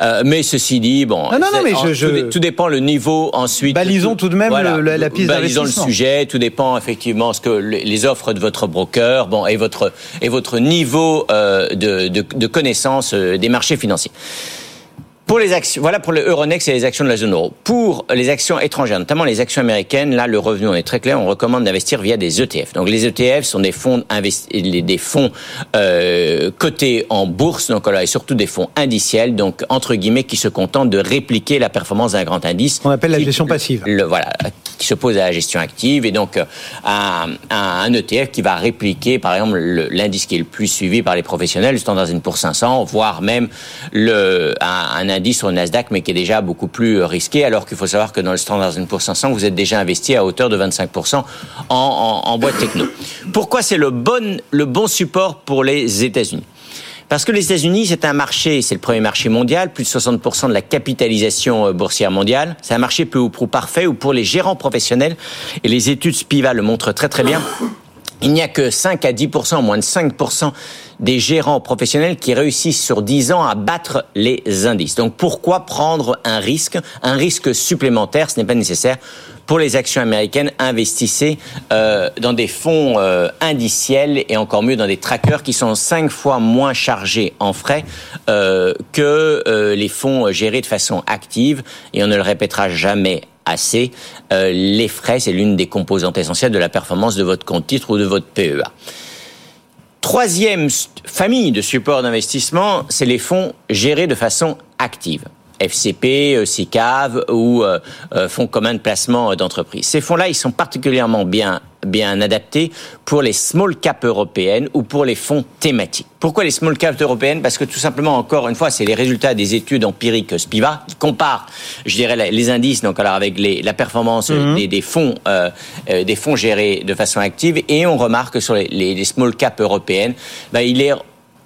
Euh, mais ceci dit, bon, non, non, non, mais je, je... Tout, tout, dépend le niveau ensuite. Balisons tout, tout de même voilà, le, la piste Balisons le sujet. Tout dépend effectivement ce que les offres de votre broker, bon, et votre et votre niveau euh, de, de, de connaissance euh, des marchés financiers. Pour les actions, voilà pour le Euronext et les actions de la zone euro. Pour les actions étrangères, notamment les actions américaines, là le revenu on est très clair, on recommande d'investir via des ETF. Donc les ETF sont des fonds des fonds euh, cotés en bourse, donc voilà, et surtout des fonds indiciels, donc entre guillemets qui se contentent de répliquer la performance d'un grand indice. On appelle la gestion passive. Le, voilà, qui s'oppose à la gestion active et donc un, un, ETF qui va répliquer par exemple l'indice qui est le plus suivi par les professionnels, le Standard Poor's 500, voire même le un, un indice sur le Nasdaq, mais qui est déjà beaucoup plus risqué, alors qu'il faut savoir que dans le Standard Poor's 500, vous êtes déjà investi à hauteur de 25% en, boîte techno. Pourquoi c'est le bon, le bon support pour les États-Unis? Parce que les États-Unis, c'est un marché, c'est le premier marché mondial, plus de 60% de la capitalisation boursière mondiale. C'est un marché peu ou prou parfait où pour les gérants professionnels, et les études Spiva le montrent très très bien, il n'y a que 5 à 10%, moins de 5% des gérants professionnels qui réussissent sur 10 ans à battre les indices. Donc pourquoi prendre un risque, un risque supplémentaire, ce n'est pas nécessaire. Pour les actions américaines, investissez euh, dans des fonds euh, indiciels et encore mieux dans des trackers qui sont 5 fois moins chargés en frais euh, que les fonds gérés de façon active. Et on ne le répétera jamais assez. Euh, les frais, c'est l'une des composantes essentielles de la performance de votre compte titre ou de votre PEA. Troisième famille de support d'investissement, c'est les fonds gérés de façon active. FCP, SICAV ou euh, fonds communs de placement d'entreprise. Ces fonds-là, ils sont particulièrement bien bien adaptés pour les small cap européennes ou pour les fonds thématiques. Pourquoi les small cap européennes? Parce que tout simplement, encore une fois, c'est les résultats des études empiriques Spiva qui comparent, je dirais, les indices donc alors avec les, la performance -hmm. des, des, fonds euh, des fonds gérés de façon active et on remarque sur les, les, les small cap européennes, ben, il est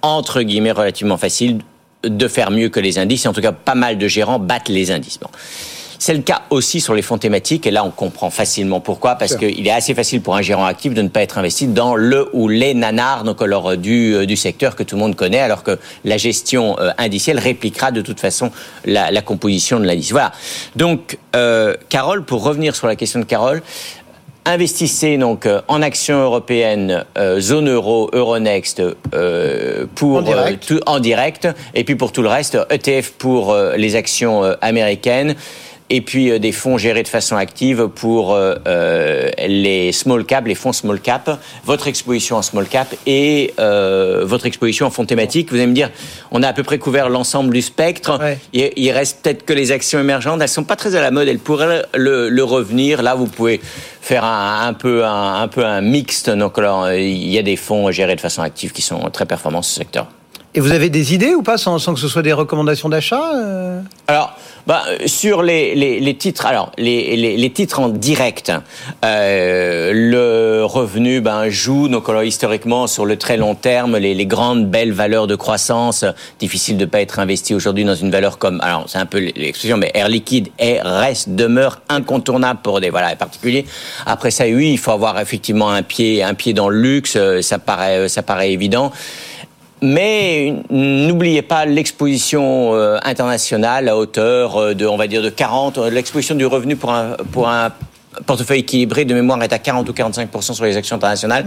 entre guillemets relativement facile de faire mieux que les indices. En tout cas, pas mal de gérants battent les indices. Bon. C'est le cas aussi sur les fonds thématiques, et là on comprend facilement pourquoi, parce qu'il est assez facile pour un gérant actif de ne pas être investi dans le ou les nanars donc alors, du, du secteur que tout le monde connaît, alors que la gestion indicielle répliquera de toute façon la, la composition de l'indice. Voilà. Donc, Carole, pour revenir sur la question de Carole, investissez donc euh, en actions européennes, euh, zone euro, Euronext euh, pour En direct. tout en direct, et puis pour tout le reste, ETF pour les actions américaines. Et puis euh, des fonds gérés de façon active pour euh, euh, les small cap, les fonds small cap, votre exposition en small cap et euh, votre exposition en fonds thématiques. Vous allez me dire, on a à peu près couvert l'ensemble du spectre. Ouais. Il, il reste peut-être que les actions émergentes. Elles sont pas très à la mode. Elles pourraient le, le revenir. Là, vous pouvez faire un, un peu un, un peu un mixte. Donc là, il y a des fonds gérés de façon active qui sont très performants ce secteur. Et vous avez des idées ou pas, sans, sans que ce soit des recommandations d'achat euh Alors, bah, sur les, les, titres, alors les, les, titres en direct, euh, le revenu ben, joue donc alors, historiquement sur le très long terme les, grandes belles valeurs de croissance. Difficile de pas être investi aujourd'hui dans une valeur comme, alors c'est un peu l'expression, mais Air Liquide est, reste demeure incontournable pour des voilà particuliers. Après ça, oui, il faut avoir effectivement un pied un pied dans le luxe, euh, ça paraît ça paraît évident. Mais n'oubliez pas l'exposition euh, internationale à hauteur euh, de, on va dire, de 40. euh, L'exposition du revenu pour un, pour un portefeuille équilibré de mémoire est à 40 ou 45% sur les actions internationales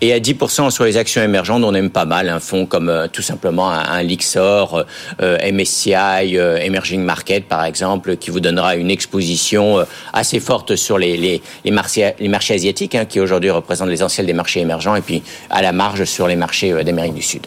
et à 10% sur les actions émergentes. On aime pas mal un fonds comme euh, tout simplement un, un Lixor, euh, MSCI, euh, Emerging Market par exemple, qui vous donnera une exposition assez forte sur les, les, les, marchés, les marchés asiatiques, hein, qui aujourd'hui représentent l'essentiel des marchés émergents, et puis à la marge sur les marchés d'Amérique du Sud.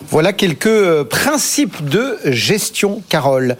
Voilà quelques euh, principes de gestion, Carole.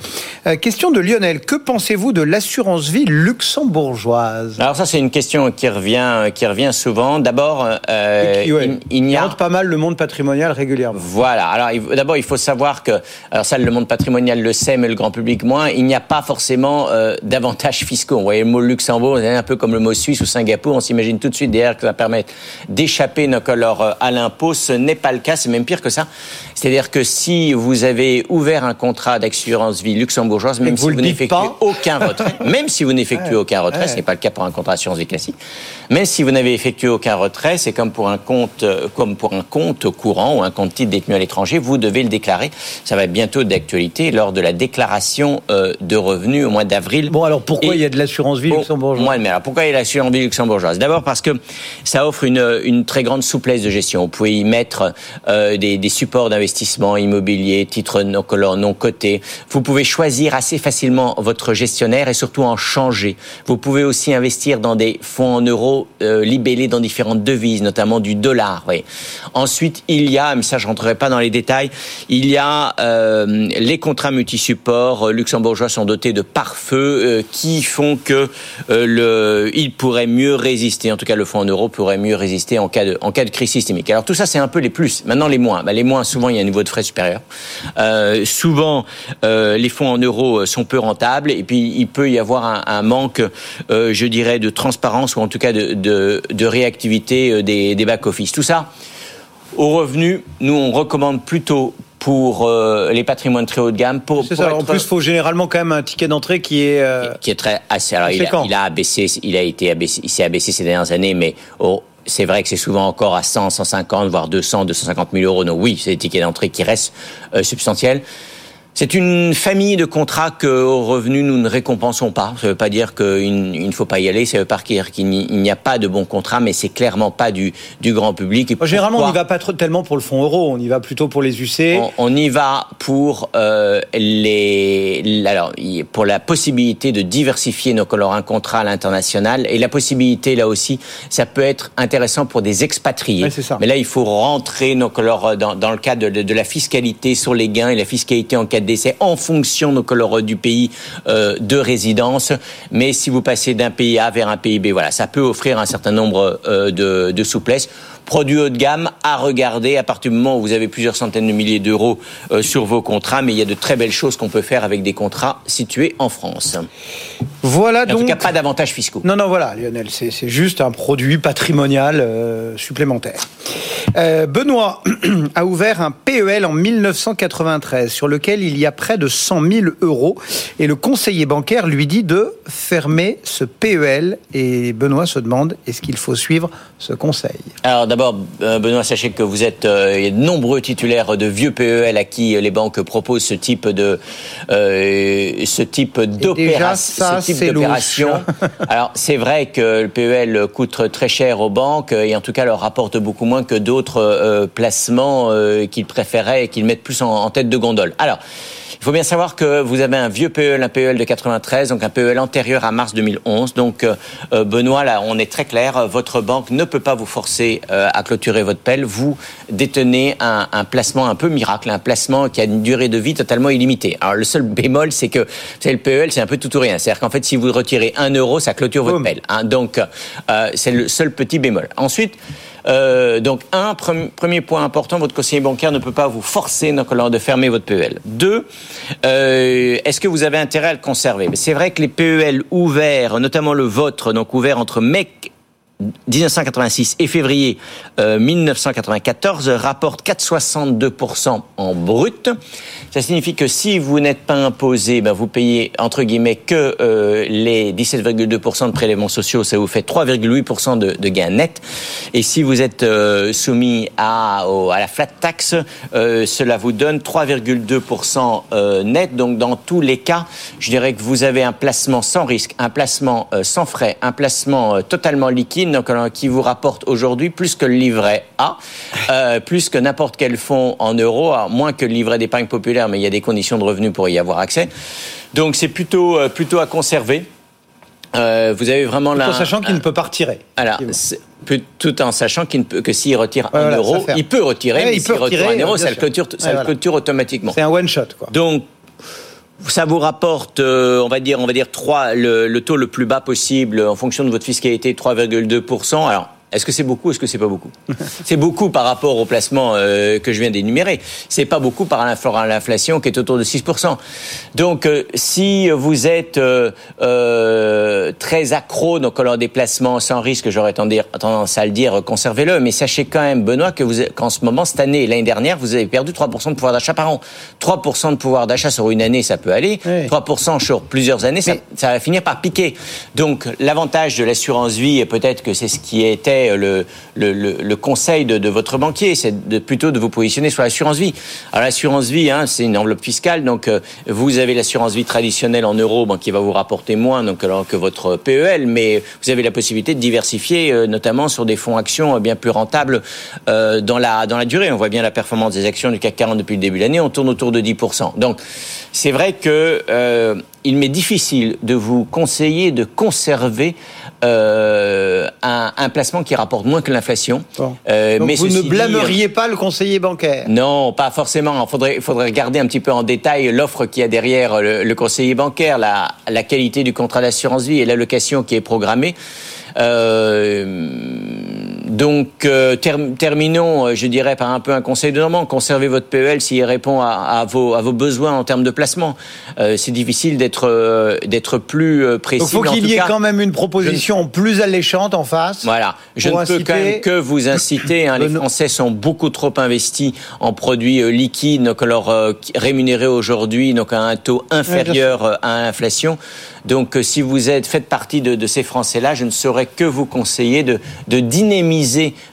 Euh, question de Lionel. Que pensez-vous de l'assurance vie luxembourgeoise? Alors ça, c'est une question qui revient, qui revient souvent. D'abord, euh, ouais, il, il n'y a pas mal le monde patrimonial régulièrement. Voilà. Alors d'abord, il faut savoir que, alors ça, le monde patrimonial le sait, mais le grand public moins. Il n'y a pas forcément euh, d'avantages fiscaux. Vous voyez le mot Luxembourg, c'est un peu comme le mot Suisse ou Singapour. On s'imagine tout de suite derrière que ça permet d'échapper alors, euh, à l'impôt. Ce n'est pas le cas. C'est même pire que ça. C'est-à-dire que si vous avez ouvert un contrat d'assurance vie luxembourgeoise, même si vous le n'effectuez aucun retrait, même si vous n'effectuez aucun retrait, ce n'est pas le cas pour un contrat d'assurance vie classique. Mais si vous n'avez effectué aucun retrait, c'est comme pour un compte, euh, comme pour un compte courant ou un compte titre détenu à l'étranger, vous devez le déclarer. Ça va être bientôt d'actualité lors de la déclaration euh, de revenus au mois d'avril. Bon, alors pourquoi Et- il y a de l'assurance vie luxembourgeoise moi, mais alors, pourquoi il y a l'assurance vie luxembourgeoise? D'abord parce que ça offre une, une très grande souplesse de gestion. Vous pouvez y mettre euh, des, des supports d'investissement immobilier, titres non color, non cotés. Vous pouvez choisir assez facilement votre gestionnaire et surtout en changer. Vous pouvez aussi investir dans des fonds en euros euh, libellés dans différentes devises, notamment du dollar. Ensuite, il y a, mais ça je rentrerai pas dans les détails, il y a euh, les contrats multisupports euh, luxembourgeois sont dotés de pare-feu qui font que le, il pourrait mieux résister, en tout cas le fonds en euros pourrait mieux résister en cas de, en cas de crise systémique. Alors tout ça c'est un peu les plus. Maintenant les moins, bah, les moins souvent il y a un niveau de frais supérieur. Euh, souvent euh, les fonds en euros sont peu rentables et puis il peut y avoir un, un manque, euh, je dirais, de transparence ou en tout cas de, de, de réactivité euh, des, des back-office. Tout ça au revenu, nous on recommande plutôt pour euh, les patrimoines très haut de gamme. Pour, ça. En plus, il faut généralement quand même un ticket d'entrée qui est. euh, qui est très assez. Alors, il a, il a abaissé, il a été abaissé, il s'est abaissé ces dernières années, mais oh, c'est vrai que c'est souvent encore à 100, 150, voire 200, 250 000 euros. Donc oui, c'est des tickets d'entrée qui restent euh, substantiels. C'est une famille de contrats que, au revenu, nous ne récompensons pas. Ça ne veut pas dire qu'il il ne faut pas y aller. Ça veut pas dire qu'il n'y a pas de bons contrats, mais c'est clairement pas du, du grand public. Et généralement, on n'y va pas trop, tellement pour le fonds euro. On y va plutôt pour les UC. on, on y va pour euh, les alors pour la possibilité de diversifier nos alors un contrat à l'international et la possibilité là aussi ça peut être intéressant pour des expatriés ça. mais là il faut rentrer nos alors dans, dans le cadre de, de la fiscalité sur les gains et la fiscalité en cas de décès en fonction alors du pays euh, de résidence mais si vous passez d'un pays A vers un pays B voilà ça peut offrir un certain nombre euh, de, de souplesse produit haut de gamme à regarder à partir du moment où vous avez plusieurs centaines de milliers d'euros euh, sur vos contrats, mais il y a de très belles choses qu'on peut faire avec des contrats situés en France. Voilà En donc. tout cas, pas d'avantages fiscaux. Non, non, voilà, Lionel, c'est c'est juste un produit patrimonial euh, supplémentaire. Euh, Benoît a ouvert un PEL en 1993 sur lequel il y a près de 100 000 euros et le conseiller bancaire lui dit de fermer ce PEL et Benoît se demande est-ce qu'il faut suivre ce conseil? Alors d'abord, euh, Benoît, sachez que vous êtes euh, il y a de nombreux titulaires de vieux PEL à qui les banques proposent ce type de euh, ce type d'opération. Alors c'est vrai que le PEL coûte très cher aux banques et en tout cas leur rapporte beaucoup moins que d'autres placements qu'ils préféraient et qu'ils mettent plus en, en tête de gondole. Alors il faut bien savoir que vous avez un vieux PEL, un PEL de 93, donc un PEL antérieur à mars 2011. Donc, euh, euh, Benoît, là, on est très clair. Votre banque ne peut pas vous forcer euh, à clôturer votre PEL. Vous détenez un, un, placement un peu miracle, un placement qui a une durée de vie totalement illimitée. Alors, le seul bémol, c'est que, vous savez, le PEL, c'est un peu tout ou rien. C'est-à-dire qu'en fait, si vous retirez un euro, ça clôture votre PEL. Hein. Donc, c'est le seul petit bémol. Ensuite, euh, donc, un, premier point important, votre conseiller bancaire ne peut pas vous forcer de fermer votre PEL. Deux, euh, est-ce que vous avez intérêt à le conserver? C'est vrai que les PEL ouverts, notamment le vôtre, donc ouvert entre mai 1986 et février 1994 euh, rapporte 4,62% en brut. Ça signifie que si vous n'êtes pas imposé, ben vous payez entre guillemets que euh, les 17,2% de prélèvements sociaux, ça vous fait 3,8% de, de gains nets. Et si vous êtes euh, soumis à, à la flat tax, cela vous donne 3,2% net. Donc dans tous les cas, je dirais que vous avez un placement sans risque, un placement sans frais, un placement totalement liquide qui vous rapporte aujourd'hui plus que le livret A, euh, plus que n'importe quel fonds en euros, moins que le livret d'épargne populaire, mais il y a des conditions de revenus pour y avoir accès. Donc c'est plutôt, euh, plutôt à conserver. Euh, vous avez vraiment tout en sachant qu'il ne peut pas retirer. Alors, tout en sachant qu'il ne peut que s'il retire un euro, il peut retirer, mais s'il retire un euro, ça le clôture, ça le clôture automatiquement. C'est un one shot, quoi. Donc ça vous rapporte, euh, on va dire, on va dire 3, le, taux le plus bas possible en fonction de votre fiscalité, 3,2%. Alors, est-ce que c'est beaucoup Est-ce que c'est pas beaucoup C'est beaucoup par rapport au placement euh, que je viens d'énumérer. C'est pas beaucoup par rapport à l'inflation qui est autour de 6%. Donc, euh, si vous êtes euh, euh très accro donc à des placements sans risque, j'aurais tendance à le dire, conservez-le. Mais sachez quand même, Benoît, que vous qu'en ce moment, cette année, l'année dernière, vous avez perdu 3% de pouvoir d'achat par an. 3% de pouvoir d'achat sur une année, ça peut aller. 3% sur plusieurs années, ça, ça va finir par piquer. Donc, l'avantage de l'assurance vie, et peut-être que c'est ce qui était le, le, conseil de, votre banquier, c'est plutôt de vous positionner sur l'assurance vie. Alors l'assurance vie, hein, c'est une enveloppe fiscale, donc euh, vous avez l'assurance vie traditionnelle en euros, qui va vous rapporter moins donc, que votre PEL, mais vous avez la possibilité de diversifier, euh, notamment sur des fonds actions bien plus rentables euh, dans, la, dans la durée. On voit bien la performance des actions du CAC 40 depuis le début de l'année, on tourne autour de 10%. Donc c'est vrai que il m'est difficile de vous conseiller de conserver euh, un, un, placement qui rapporte moins que l'inflation. Euh, mais vous ne blâmeriez pas le conseiller bancaire? Non, pas forcément. Il faudrait, faudrait regarder un petit peu en détail l'offre qu'il y a derrière le, le, conseiller bancaire, la, la qualité du contrat d'assurance vie et l'allocation qui est programmée. Euh, donc, euh, terminons, euh, je dirais, par un peu un conseil de normand. Conservez votre PEL s'il répond à, à, vos, à vos besoins en termes de placement. Euh, c'est difficile d'être euh, d'être plus précis. Il faut qu'il y ait quand même une proposition plus alléchante en face. Voilà. Je ne peux quand même que vous inciter. Hein, les Français sont beaucoup trop investis en produits liquides, donc leur rémunérés aujourd'hui, donc à un taux inférieur à l'inflation. Donc, si vous êtes faites partie de, de ces Français-là, je ne saurais que vous conseiller de, de dynamiser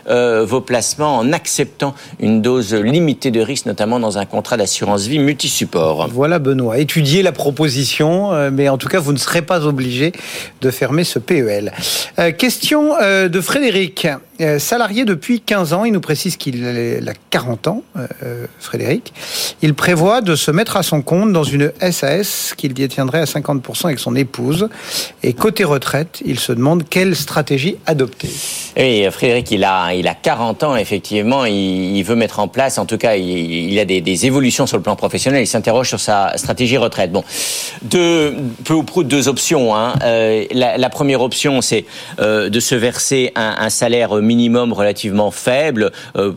euh, vos placements en acceptant une dose limitée de risque, notamment dans un contrat d'assurance vie multisupport. Voilà Benoît, étudiez la proposition, euh, mais en tout cas vous ne serez pas obligé de fermer ce PEL. Euh, question de Frédéric, salarié depuis 15 ans, il nous précise qu'il a 40 ans, Frédéric. Il prévoit de se mettre à son compte dans une SAS qu'il détiendrait à 50% avec son épouse. Et côté retraite, il se demande quelle stratégie adopter. Oui, Frédéric qu'il a, il a 40 ans, effectivement, il, veut mettre en place, en tout cas, il, a des, évolutions sur le plan professionnel, il s'interroge sur sa stratégie retraite. Bon, deux, peu ou deux options. Hein. Euh, la, première option, c'est euh, de se verser un, salaire minimum relativement faible,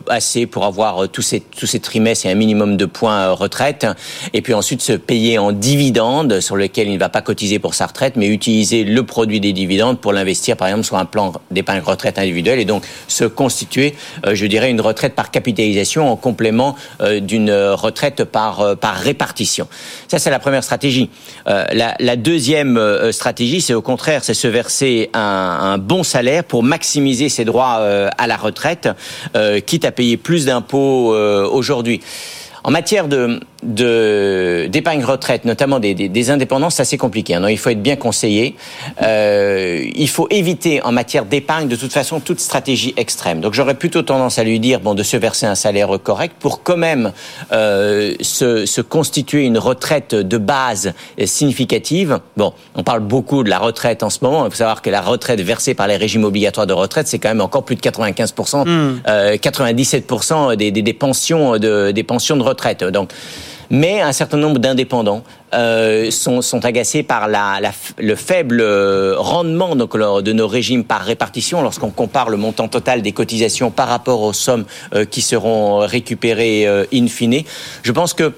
assez pour avoir tous ces tous ces trimestres et un minimum de points retraite, et puis ensuite se payer en dividendes sur lequel il ne va pas cotiser pour sa retraite, mais utiliser le produit des dividendes pour l'investir, par exemple, sur un plan d'épargne retraite individuelle et donc se constituer, je dirais, une retraite par capitalisation en complément d'une retraite par par répartition. Ça, c'est la première stratégie. la, deuxième stratégie, c'est au contraire, c'est se verser un, bon salaire pour maximiser ses droits euh, à la retraite, euh, quitte à payer plus d'impôts euh, aujourd'hui. En matière de, de d'épargne retraite, notamment des, des, des indépendants, c'est assez compliqué. Hein. il faut être bien conseillé. Euh, il faut éviter en matière d'épargne, de toute façon, toute stratégie extrême. Donc j'aurais plutôt tendance à lui dire bon de se verser un salaire correct pour quand même euh, se, se constituer une retraite de base significative. Bon, on parle beaucoup de la retraite en ce moment. Il faut savoir que la retraite versée par les régimes obligatoires de retraite, c'est quand même encore plus de 95 mmh. euh, 97 des, des, des pensions de des pensions de retraite. Donc mais un certain nombre d'indépendants euh, sont, sont, agacés par la, le faible euh, rendement donc, de nos régimes par répartition lorsqu'on compare le montant total des cotisations par rapport aux sommes euh, qui seront récupérées in fine. Je pense que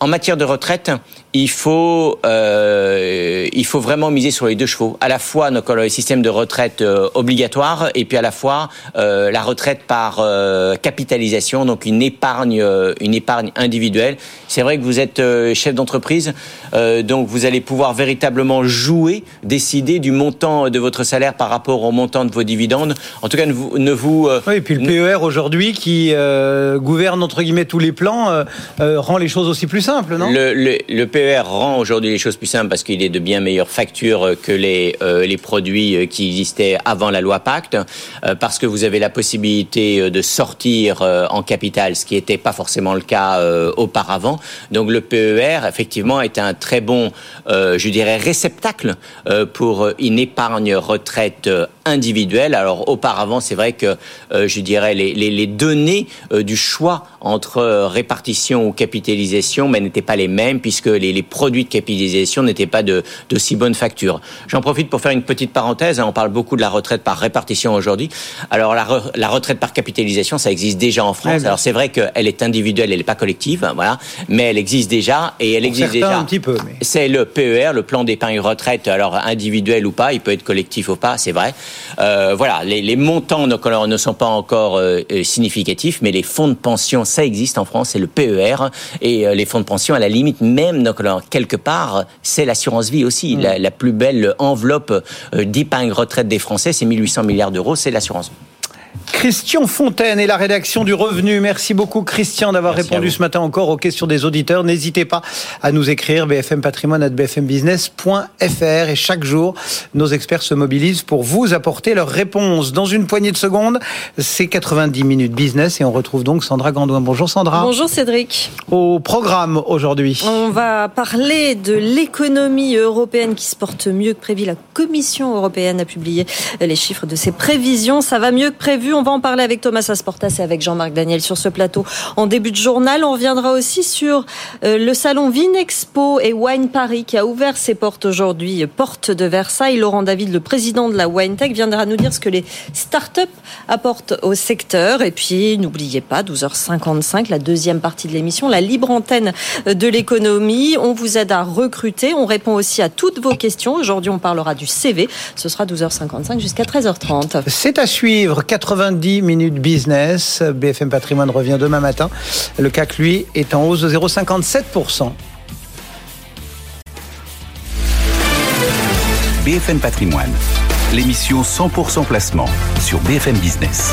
en matière de retraite, il faut, euh, il faut vraiment miser sur les deux chevaux. À la fois donc, le système de retraite euh, obligatoire et puis à la fois euh, la retraite par capitalisation, donc une épargne, une épargne individuelle. C'est vrai que vous êtes chef d'entreprise, donc vous allez pouvoir véritablement jouer, décider du montant de votre salaire par rapport au montant de vos dividendes. En tout cas, ne vous... Ne vous oui, et puis le PER aujourd'hui qui gouverne entre guillemets tous les plans rend les choses aussi plus simples, non? Le, le, le PER rend aujourd'hui les choses plus simples parce qu'il est de bien meilleure facture que les, euh, les produits qui existaient avant la loi Pacte, euh, parce que vous avez la possibilité de sortir euh, en capital, ce qui n'était pas forcément le cas euh, auparavant. Donc le PER, effectivement, est un très bon, euh, je dirais, réceptacle euh, pour une épargne retraite individuelle. Alors auparavant, c'est vrai que, je dirais, les, les, données du choix entre répartition ou capitalisation n'étaient pas les mêmes puisque les, les produits de capitalisation n'étaient pas de, de si bonne facture. J'en profite pour faire une petite parenthèse. Hein. On parle beaucoup de la retraite par répartition aujourd'hui. Alors la, re, la, retraite par capitalisation, ça existe déjà en France. Ouais, Alors c'est vrai qu'elle est individuelle, elle n'est pas collective, voilà, mais elle existe déjà et elle existe déjà. un petit peu. Mais... C'est le PER, le plan d'épargne retraite, alors individuel ou pas, il peut être collectif ou pas, c'est vrai. Euh, voilà, les, les montants ne, ne, sont pas encore euh, significatifs, mais les fonds de pension ça existe en France, c'est le PER. Et euh, les fonds de pension, à la limite, même donc, quelque part, c'est l'assurance vie aussi. Mmh. La, la, plus belle enveloppe euh, d'épargne retraite des Français, c'est 1800 milliards d'euros, c'est l'assurance vie. Christian Fontaine et la rédaction du Revenu. Merci beaucoup Christian d'avoir répondu ce matin encore aux questions des auditeurs. N'hésitez pas à nous écrire bfmpatrimoine@bfmbusiness.fr et chaque jour nos experts se mobilisent pour vous apporter leurs réponses. Dans une poignée de secondes, c'est 90 minutes business et on retrouve donc Sandra Gandouin. Bonjour Sandra. Bonjour Cédric. Au programme aujourd'hui. On va parler de l'économie européenne qui se porte mieux que prévu. La Commission européenne a publié les chiffres de ses prévisions. Ça va mieux que prévu. On va en parler avec Thomas Asportas et avec Jean-Marc Daniel sur ce plateau en début de journal. On reviendra aussi sur euh, le salon Vinexpo et Wine Paris qui a ouvert ses portes aujourd'hui, porte de Versailles. Laurent David, le président de la Wine Tech, viendra nous dire ce que les startups apportent au secteur. Et puis, n'oubliez pas, 12h55, la deuxième partie de l'émission, la libre antenne de l'économie. On vous aide à recruter. On répond aussi à toutes vos questions. Aujourd'hui, on parlera du CV. Ce sera 12h55 jusqu'à 13h30. C'est à suivre. 90 minutes business. BFM Patrimoine revient demain matin. Le CAC, lui, est en hausse de 0,57%. BFM Patrimoine, l'émission 100% placement sur BFM Business.